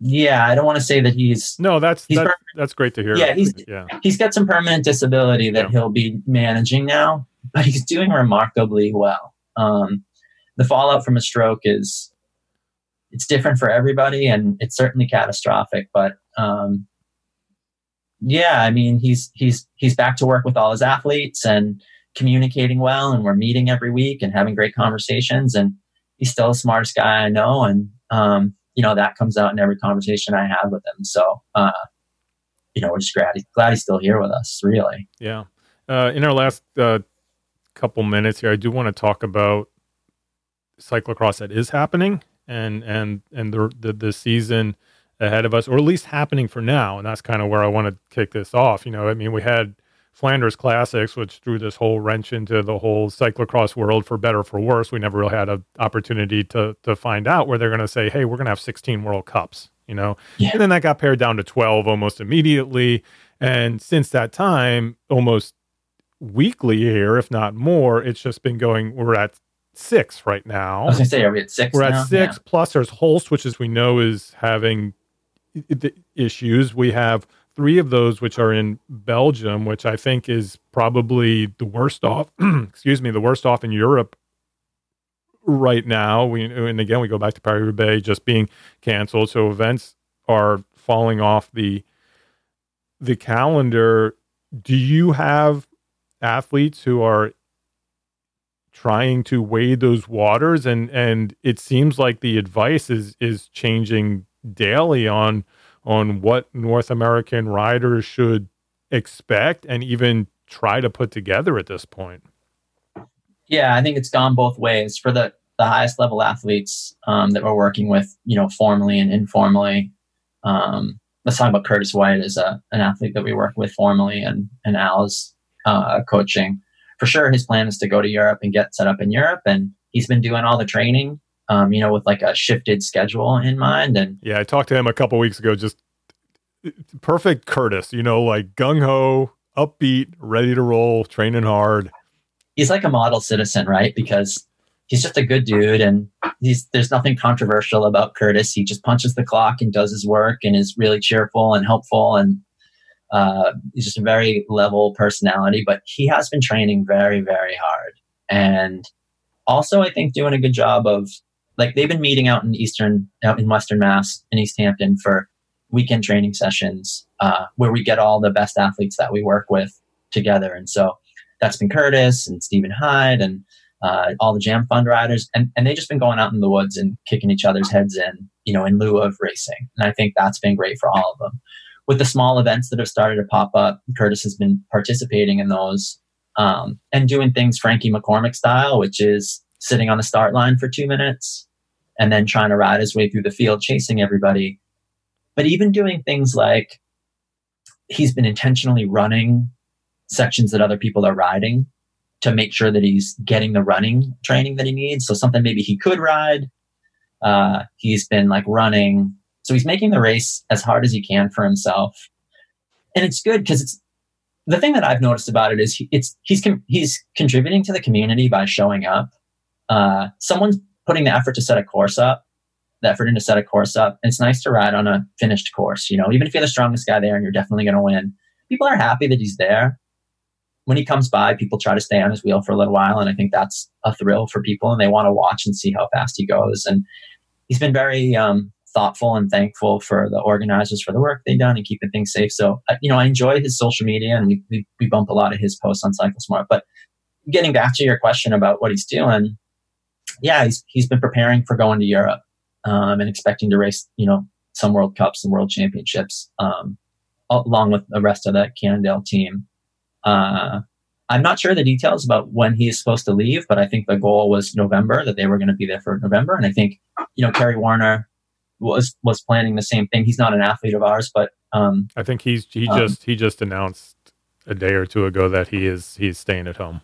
yeah, I don't want to say that he's no. That's he's that's, that's great to hear. Yeah, he's yeah. he's got some permanent disability that yeah. he'll be managing now but he's doing remarkably well. Um, the fallout from a stroke is it's different for everybody, and it's certainly catastrophic. But um, yeah, I mean, he's he's he's back to work with all his athletes and communicating well, and we're meeting every week and having great conversations. And he's still the smartest guy I know, and um, you know that comes out in every conversation I have with him. So. Uh, you know, we're just glad, glad he's still here with us, really. Yeah. Uh, in our last uh, couple minutes here, I do want to talk about cyclocross that is happening and and and the, the the, season ahead of us, or at least happening for now. And that's kind of where I want to kick this off. You know, I mean, we had Flanders Classics, which threw this whole wrench into the whole cyclocross world for better for worse. We never really had an opportunity to to find out where they're going to say, "Hey, we're going to have 16 World Cups." You know, yeah. and then that got pared down to 12 almost immediately. And since that time, almost weekly here, if not more. It's just been going. We're at six right now. I was gonna say, are we at six? We're now? at six. Yeah. Plus, there's Hulst, which as we know is having issues. We have three of those which are in Belgium, which I think is probably the worst off. excuse me, the worst off in Europe right now. We and again we go back to Paris Bay just being canceled, so events are falling off the the calendar. Do you have athletes who are trying to wade those waters and and it seems like the advice is is changing daily on on what North American riders should expect and even try to put together at this point. Yeah, I think it's gone both ways for the the highest level athletes um, that we're working with, you know, formally and informally. Um, let's talk about Curtis White as a, an athlete that we work with formally, and and Al's uh, coaching. For sure, his plan is to go to Europe and get set up in Europe, and he's been doing all the training, um, you know, with like a shifted schedule in mind. And yeah, I talked to him a couple weeks ago. Just perfect Curtis, you know, like gung ho, upbeat, ready to roll, training hard. He's like a model citizen, right? Because he's just a good dude and he's there's nothing controversial about Curtis. He just punches the clock and does his work and is really cheerful and helpful and uh, he's just a very level personality, but he has been training very, very hard. And also, I think doing a good job of like they've been meeting out in Eastern, out in Western Mass in Easthampton for weekend training sessions uh, where we get all the best athletes that we work with together. And so that's been Curtis and Stephen Hyde and uh, all the Jam Fund riders, and and they've just been going out in the woods and kicking each other's heads in, you know, in lieu of racing. And I think that's been great for all of them. With the small events that have started to pop up, Curtis has been participating in those um, and doing things Frankie McCormick style, which is sitting on the start line for two minutes and then trying to ride his way through the field, chasing everybody. But even doing things like he's been intentionally running sections that other people are riding to make sure that he's getting the running training that he needs. So something maybe he could ride. Uh, he's been like running. So he's making the race as hard as he can for himself. And it's good because it's the thing that I've noticed about it is he, it's he's he's contributing to the community by showing up. Uh, someone's putting the effort to set a course up, the effort into set a course up. It's nice to ride on a finished course. You know, even if you're the strongest guy there and you're definitely going to win, people are happy that he's there when he comes by, people try to stay on his wheel for a little while, and I think that's a thrill for people, and they want to watch and see how fast he goes. And he's been very um, thoughtful and thankful for the organizers for the work they've done and keeping things safe. So, you know, I enjoy his social media, and we, we, we bump a lot of his posts on Cycle Smart. But getting back to your question about what he's doing, yeah, he's he's been preparing for going to Europe um, and expecting to race, you know, some World Cups and World Championships um, along with the rest of that Cannondale team. Uh, I'm not sure the details about when he's supposed to leave, but I think the goal was November that they were going to be there for November. And I think, you know, Kerry Werner was was planning the same thing. He's not an athlete of ours, but um, I think he's he um, just he just announced a day or two ago that he is he's staying at home.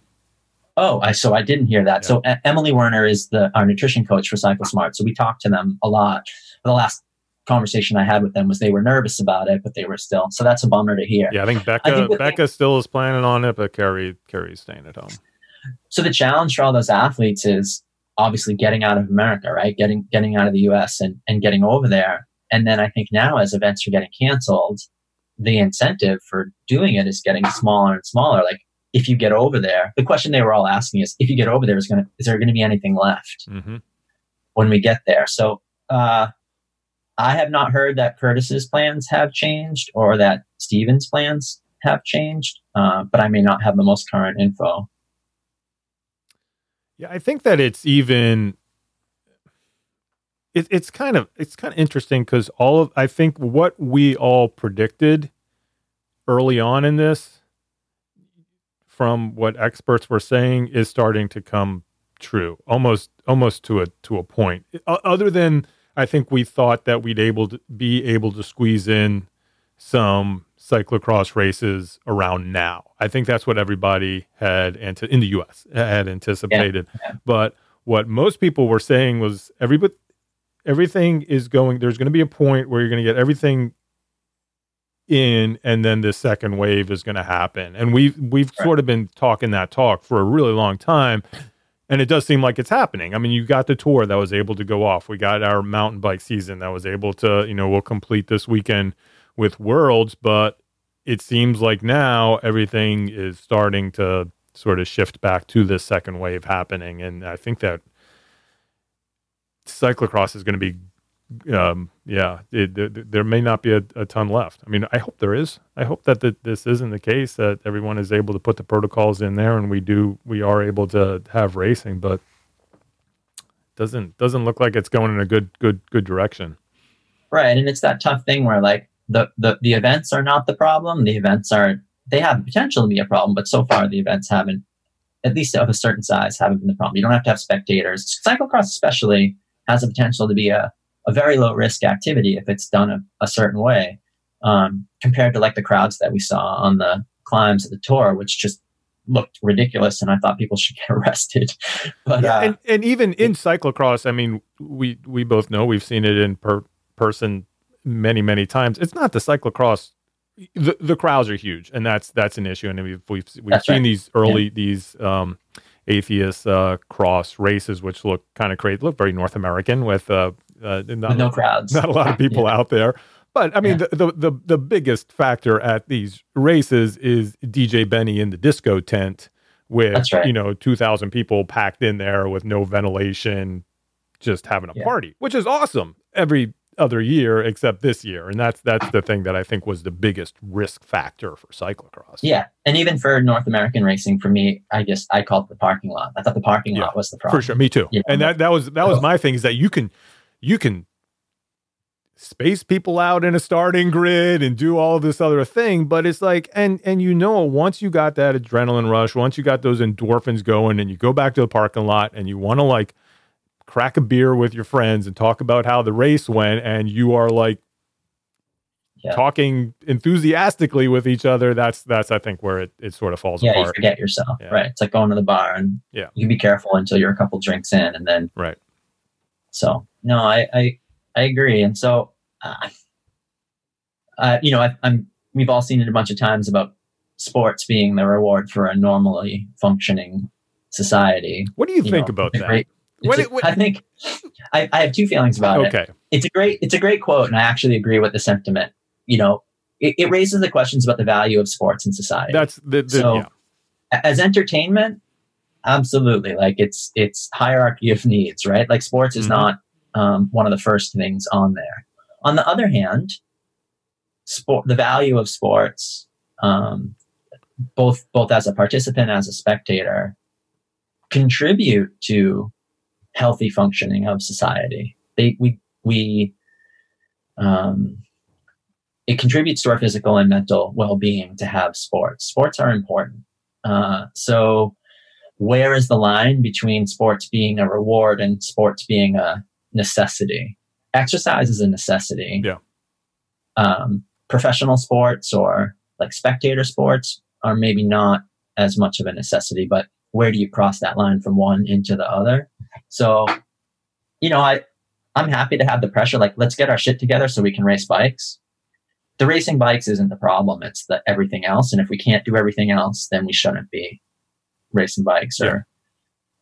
Oh, I so I didn't hear that. Yeah. So Emily Werner is the our nutrition coach for Cycle Smart. So we talked to them a lot the last conversation I had with them was they were nervous about it, but they were still. So that's a bummer to hear. Yeah, I think Becca I think Becca still is planning on it, but Kerry Kerry's staying at home. So the challenge for all those athletes is obviously getting out of America, right? Getting getting out of the US and, and getting over there. And then I think now as events are getting canceled, the incentive for doing it is getting smaller and smaller. Like if you get over there, the question they were all asking is if you get over there is gonna is there gonna be anything left mm-hmm. when we get there? So uh I have not heard that Curtis's plans have changed or that Stephen's plans have changed, uh, but I may not have the most current info. Yeah, I think that it's even. It, it's kind of it's kind of interesting because all of I think what we all predicted early on in this, from what experts were saying, is starting to come true almost almost to a to a point. Other than I think we thought that we'd able to be able to squeeze in some cyclocross races around now. I think that's what everybody had ante- in the U.S. had anticipated. Yeah, yeah. But what most people were saying was everybody, everything is going. There's going to be a point where you're going to get everything in, and then the second wave is going to happen. And we've we've right. sort of been talking that talk for a really long time and it does seem like it's happening. I mean, you got the tour that was able to go off. We got our mountain bike season that was able to, you know, we'll complete this weekend with Worlds, but it seems like now everything is starting to sort of shift back to this second wave happening, and I think that cyclocross is going to be um, yeah, it, there may not be a, a, ton left. I mean, I hope there is. I hope that the, this isn't the case that everyone is able to put the protocols in there and we do we are able to have racing, but doesn't doesn't look like it's going in a good good good direction. Right, and it's that tough thing where like the the the events are not the problem. The events are they have the potential to be a problem, but so far the events haven't, at least of a certain size, haven't been the problem. You don't have to have spectators. Cyclocross especially has the potential to be a a very low risk activity if it's done a, a certain way um, compared to like the crowds that we saw on the climbs of the tour, which just looked ridiculous and I thought people should get arrested. but yeah, uh, and, and even in cyclocross, I mean, we we both know we've seen it in per person many many times. It's not the cyclocross. The the crowds are huge, and that's that's an issue. And we've we've, we've seen right. these early yeah. these um, Ethias uh, cross races, which look kind of crazy, look very North American with uh, uh, not, no crowds, not a lot of people yeah. out there. But I mean, yeah. the, the, the the biggest factor at these races is DJ Benny in the disco tent with right. you know two thousand people packed in there with no ventilation, just having a Yeah. party, which is awesome every other year except this year. And that's that's the thing that I think was the biggest risk factor for cyclocross. Yeah, and even for North American racing, for me, I just I called the parking lot. I thought the parking lot was the problem. For sure. Me too. And that that was that was my thing is that you can you can space people out in a starting grid and do all this other thing but it's like and and you know once you got that adrenaline rush once you got those endorphins going and you go back to the parking lot and you want to like crack a beer with your friends and talk about how the race went and you are like Yeah. talking enthusiastically with each other that's that's i think where it, it sort of falls Yeah, you apart forget yourself, Yeah. right? It's like going to the bar and Yeah. you can be careful until you're a couple drinks in, and then right So no, I I, I agree, and so uh, uh, you know I, I'm we've all seen it a bunch of times about sports being the reward for a normally functioning society. what do you, You think know, about that great- What a- what- I think I, I have two feelings about it. okay It's a great it's a great quote, and I actually agree with the sentiment. You know, it, it raises the questions about the value of sports in society that's the, the So- yeah as entertainment absolutely. Like it's it's hierarchy of needs right? Like sports is Mhm. not um, one of the first things on there. On the other hand sport the value of sports um, both both as a participant as a spectator contribute to healthy functioning of society. They we we um, it contributes to our physical and mental well-being to have sports. Sports are important. Uh, so, where is the line between sports being a reward and sports being a necessity? Exercise is a necessity. Yeah. Um, professional sports or like spectator sports are maybe not as much of a necessity, but where do you cross that line from one into the other? So, you know, I I'm happy to have the pressure. Like, let's get our shit together so we can race bikes the racing bikes isn't the problem it's the everything else and if we can't do everything else then we shouldn't be racing bikes or Yeah.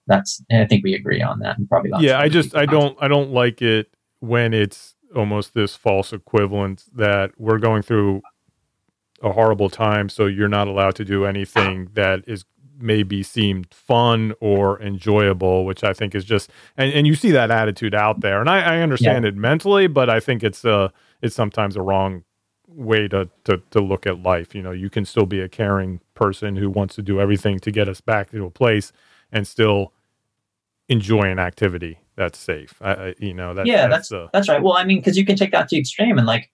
that's i think we agree on that and probably yeah i just i don't. i don't like it when it's almost this false equivalent that we're going through a horrible time so you're not allowed to do anything that is maybe seemed fun or enjoyable which i think is just and, and you see that attitude out there. And i, I understand it mentally but i think it's uh it's sometimes a wrong way to, to to look at life. You know you can still be a caring person who wants to do everything to get us back to a place and still enjoy an activity that's safe. I, I you know that yeah that's, that's uh, that's right. Well i mean because you can take that to extreme and like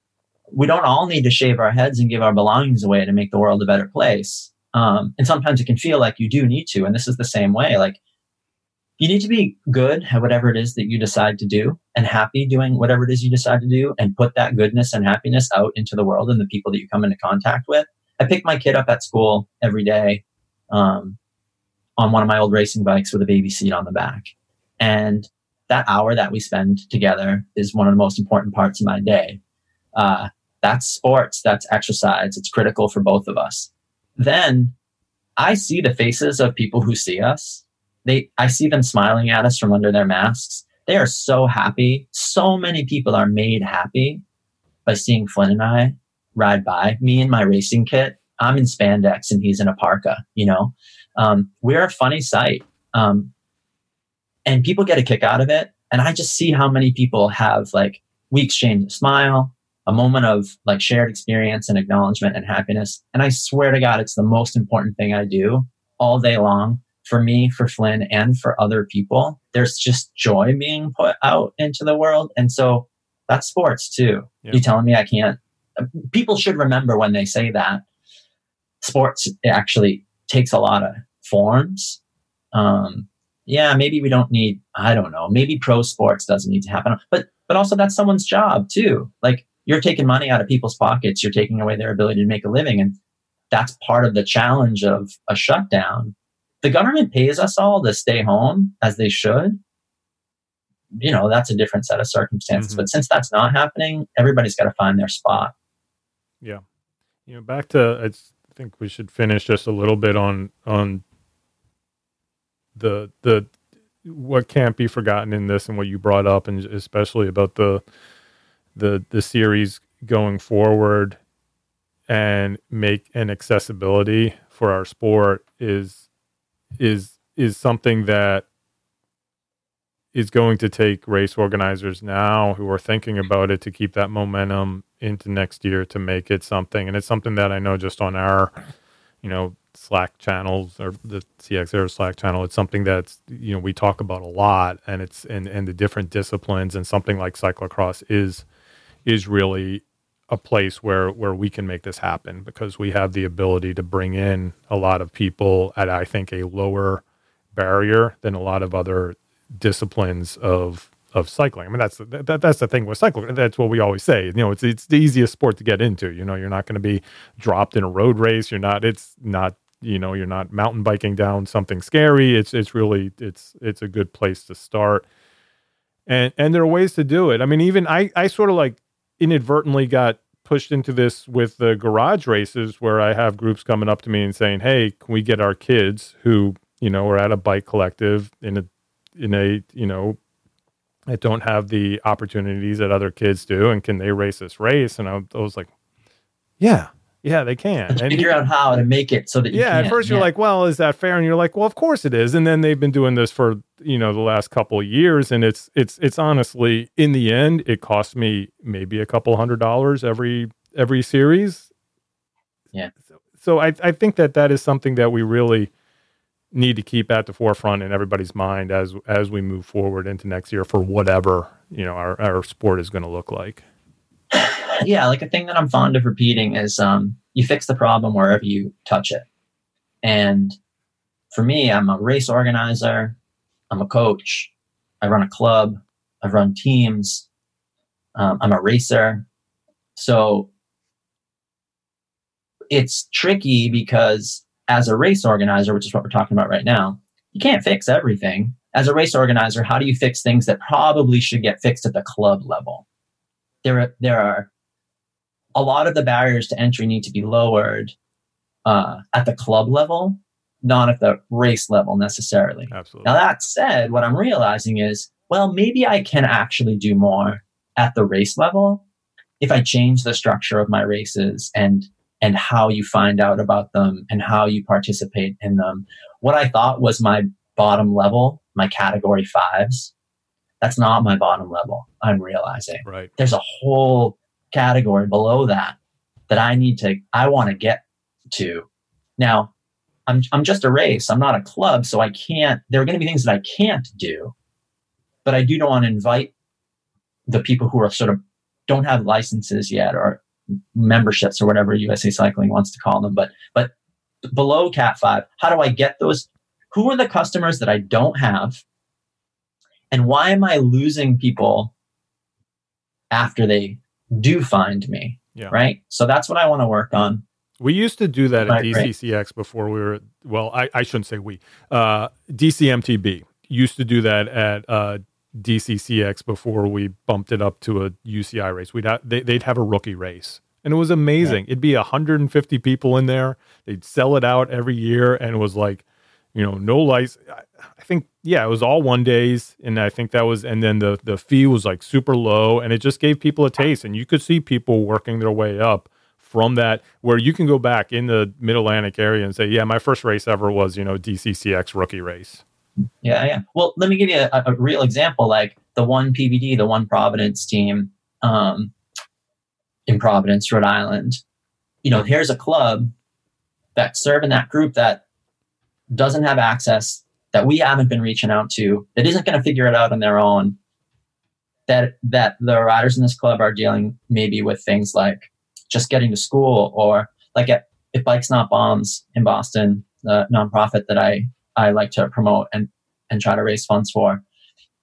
we don't all need to shave our heads and give our belongings away to make the world a better place. Um, and sometimes it can feel like you do need to and this is the same way. Like you need to be good at whatever it is that you decide to do and happy doing whatever it is you decide to do and put that goodness and happiness out into the world and the people that you come into contact with i pick my kid up at school every day um, on one of my old racing bikes with a baby seat on the back and that hour that we spend together is one of the most important parts of my day. Uh, that's sports, that's exercise, it's critical for both of us. Then I see the faces of people who see us. They, I see them smiling at us from under their masks. They are so happy. So many people are made happy by seeing Flynn and I ride by. Me in my racing kit. I'm in spandex and he's in a parka. You know, um, we're a funny sight. Um, and people get a kick out of it. And I just see how many people have like we exchange a smile, a moment of like shared experience and acknowledgement and happiness. And I swear to God, it's the most important thing I do all day long for me, for Flynn, and for other people. There's just joy being put out into the world. And so that's sports too. Yeah. You telling me I can't? People should remember when they say that sports actually takes a lot of forms. Um, yeah, maybe we don't need, I don't know, maybe pro sports doesn't need to happen. But but also that's someone's job too. Like you're taking money out of people's pockets, you're taking away their ability to make a living. And that's part of the challenge of a shutdown. The government pays us all to stay home as they should. You know, that's a different set of circumstances. Mhm. But since that's not happening, everybody's got to find their spot. You know back to I think we should finish just a little bit on on the the what can't be forgotten in this and what you brought up and especially about the the the series going forward and make an accessibility for our sport is is is something that is going to take race organizers now who are thinking about it to keep that momentum into next year to make it something. And it's something that I know just on our, you know, Slack channels or the CX Air Slack channel. It's something that's you know we talk about a lot, and it's and and the different disciplines, and something like cyclocross is is really a place where where we can make this happen because we have the ability to bring in a lot of people at I think a lower barrier than a lot of other disciplines of of cycling. I mean that's that, that's the thing with cycling. That's what we always say. You know, it's it's the easiest sport to get into. You know, you're not going to be dropped in a road race. You're not. It's not. You know, you're not mountain biking down something scary. It's it's really it's it's a good place to start. And and there are ways to do it. I mean, even I I sort of like inadvertently got pushed into this with the garage races where I have groups coming up to me and saying, "Hey, can we get our kids who, you know, are at a bike collective in a in a, you know, that don't have the opportunities that other kids do and can they race this race?" And I, I was like, "Yeah, yeah, they can. And figure out how to make it so that yeah. Can. At first, you're like, well, is that fair? And you're like, well, of course it is. And then they've been doing this for you know the last couple of years, and it's it's it's honestly in the end, it cost me maybe a couple hundred dollars every every series. Yeah. So, so I I think that that is something that we really need to keep at the forefront in everybody's mind as as we move forward into next year for whatever you know our our sport is going to look like yeah, like a thing that I'm fond of repeating is um, you fix the problem wherever you touch it. And for me, I'm a race organizer, I'm a coach, I run a club, I've run teams, um, I'm a racer. So it's tricky because as a race organizer, which is what we're talking about right now, you can't fix everything. As a race organizer, how do you fix things that probably should get fixed at the club level? There are, there are a lot of the barriers to entry need to be lowered uh, at the club level, not at the race level necessarily. Absolutely. Now, that said, what I'm realizing is, well, maybe I can actually do more at the race level if I change the structure of my races and and how you find out about them and how you participate in them. What I thought was my bottom level, my category fives, that's not my bottom level. I'm realizing. Right. There's a whole category below that that I need to, I want to get to. Now, I'm, I'm just a race. I'm not a club. So I can't, there are going to be things that I can't do, but I do want to invite the people who are sort of don't have licenses yet or memberships or whatever USA Cycling wants to call them. But, but below Cat 5, how do I get those? Who are the customers that I don't have? And why am I losing people after they do find me. Yeah. Right. So that's what I want to work on. We used to do that at DCCX before we were, well, I, I shouldn't say we, uh, DCMTB used to do that at uh, DCCX before we bumped it up to a UCI race. We'd have, they, they'd have a rookie race. And it was amazing. It'd be 150 people in there. They'd sell it out every year. And it was like, you know, no lights. I think, yeah, it was all one days. And I think that was, and then the, the fee was like super low and it just gave people a taste. And you could see people working their way up from that, where you can go back in the mid Atlantic area and say, yeah, my first race ever was, you know, DCCX rookie race. Yeah. Yeah. Well, let me give you a, a real example like the one PVD, the one Providence team um, in Providence, Rhode Island. You know, here's a club that's serving that group that doesn't have access that we haven't been reaching out to that isn't going to figure it out on their own that that the riders in this club are dealing maybe with things like just getting to school or like at, if bikes not bombs in boston the nonprofit that i i like to promote and and try to raise funds for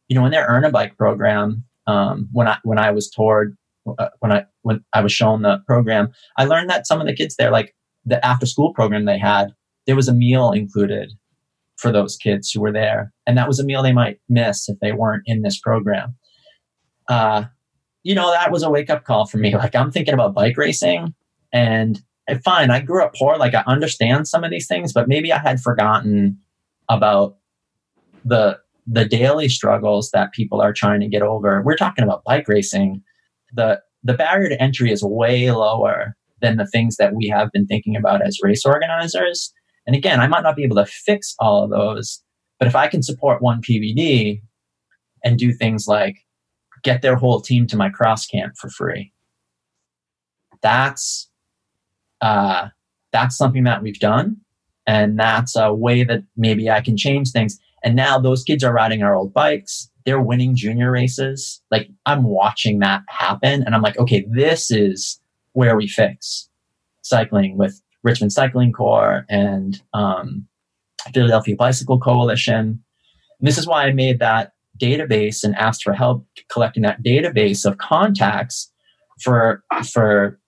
you know in their earn a bike program um, when i when i was toured uh, when i when i was shown the program i learned that some of the kids there like the after school program they had there was a meal included for those kids who were there. And that was a meal they might miss if they weren't in this program. Uh, you know, that was a wake up call for me. Like, I'm thinking about bike racing and fine, I grew up poor. Like, I understand some of these things, but maybe I had forgotten about the the daily struggles that people are trying to get over. We're talking about bike racing. The the barrier to entry is way lower than the things that we have been thinking about as race organizers. And again, I might not be able to fix all of those, but if I can support one PVD and do things like get their whole team to my cross camp for free. That's uh, that's something that we've done, and that's a way that maybe I can change things. And now those kids are riding our old bikes. They're winning junior races. Like I'm watching that happen, and I'm like, okay, this is where we fix cycling with Richmond Cycling Corps and um, Philadelphia Bicycle Coalition. And this is why I made that database and asked for help collecting that database of contacts for for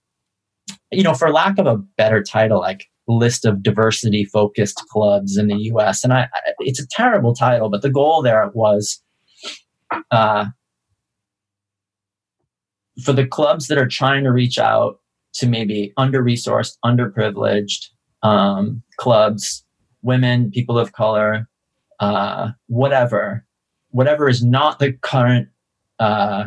you know for lack of a better title like list of diversity focused clubs in the US and I, it's a terrible title but the goal there was uh, for the clubs that are trying to reach out to maybe under resourced underprivileged um, clubs women people of color uh, whatever whatever is not the current uh,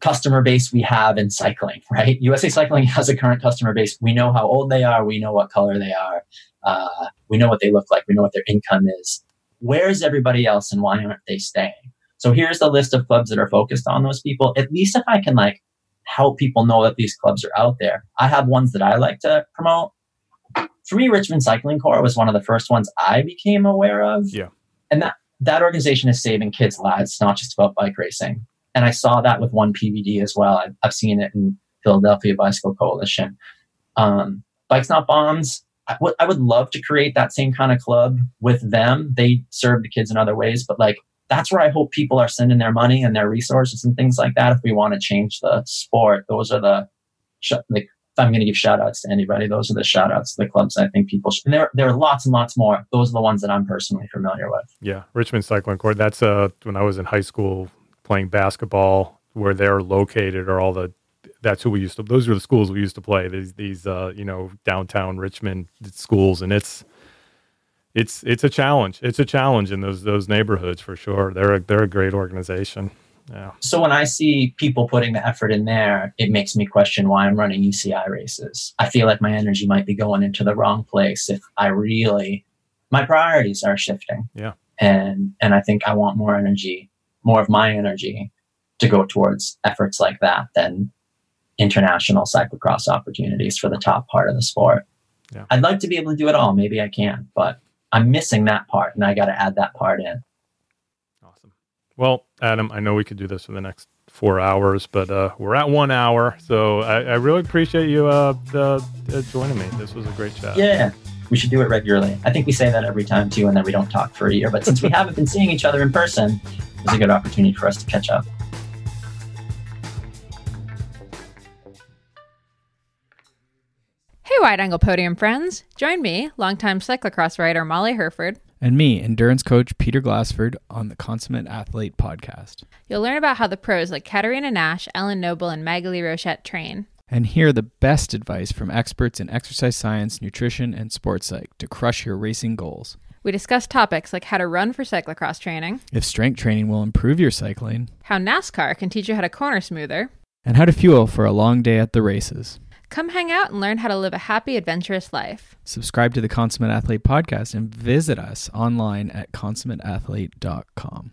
customer base we have in cycling, right? USA Cycling has a current customer base. We know how old they are. We know what color they are. Uh, we know what they look like. We know what their income is. Where's everybody else and why aren't they staying? So here's the list of clubs that are focused on those people. At least if I can like help people know that these clubs are out there. I have ones that I like to promote. Three Richmond Cycling Corps was one of the first ones I became aware of. Yeah. And that that organization is saving kids' lives. It's not just about bike racing. And I saw that with one PVD as well. I've, I've seen it in Philadelphia Bicycle Coalition. Um, Bikes Not Bombs. I, w- I would love to create that same kind of club with them. They serve the kids in other ways, but like that's where I hope people are sending their money and their resources and things like that. If we want to change the sport, those are the, like I'm going to give shout outs to anybody. Those are the shout outs to the clubs I think people should. And there, there are lots and lots more. Those are the ones that I'm personally familiar with. Yeah. Richmond Cycling Corps. That's uh, when I was in high school playing basketball, where they're located are all the, that's who we used to, those are the schools we used to play. These, these, uh, you know, downtown Richmond schools. And it's, it's, it's a challenge. It's a challenge in those, those neighborhoods for sure. They're a, they're a great organization. Yeah. So when I see people putting the effort in there, it makes me question why I'm running UCI races. I feel like my energy might be going into the wrong place if I really my priorities are shifting. Yeah. And and I think I want more energy, more of my energy to go towards efforts like that than international cyclocross opportunities for the top part of the sport. Yeah. I'd like to be able to do it all. Maybe I can, but I'm missing that part and I got to add that part in. Awesome. Well, Adam, I know we could do this for the next four hours, but uh, we're at one hour, so I, I really appreciate you uh, uh, joining me. This was a great chat. Yeah, we should do it regularly. I think we say that every time too, and then we don't talk for a year. But since we haven't been seeing each other in person, it's a good opportunity for us to catch up. Hey, Wide Angle Podium friends! Join me, longtime cyclocross rider Molly Hurford, and me, endurance coach Peter Glassford, on the Consummate Athlete podcast. You'll learn about how the pros like Katerina Nash, Ellen Noble, and Maghalie Rochette train. And hear the best advice from experts in exercise science, nutrition, and sports psych to crush your racing goals. We discuss topics like how to run for cyclocross training, if strength training will improve your cycling, how NASCAR can teach you how to corner smoother, and how to fuel for a long day at the races. Come hang out and learn how to live a happy, adventurous life. Subscribe to the Consummate Athlete podcast and visit us online at consummateathlete.com.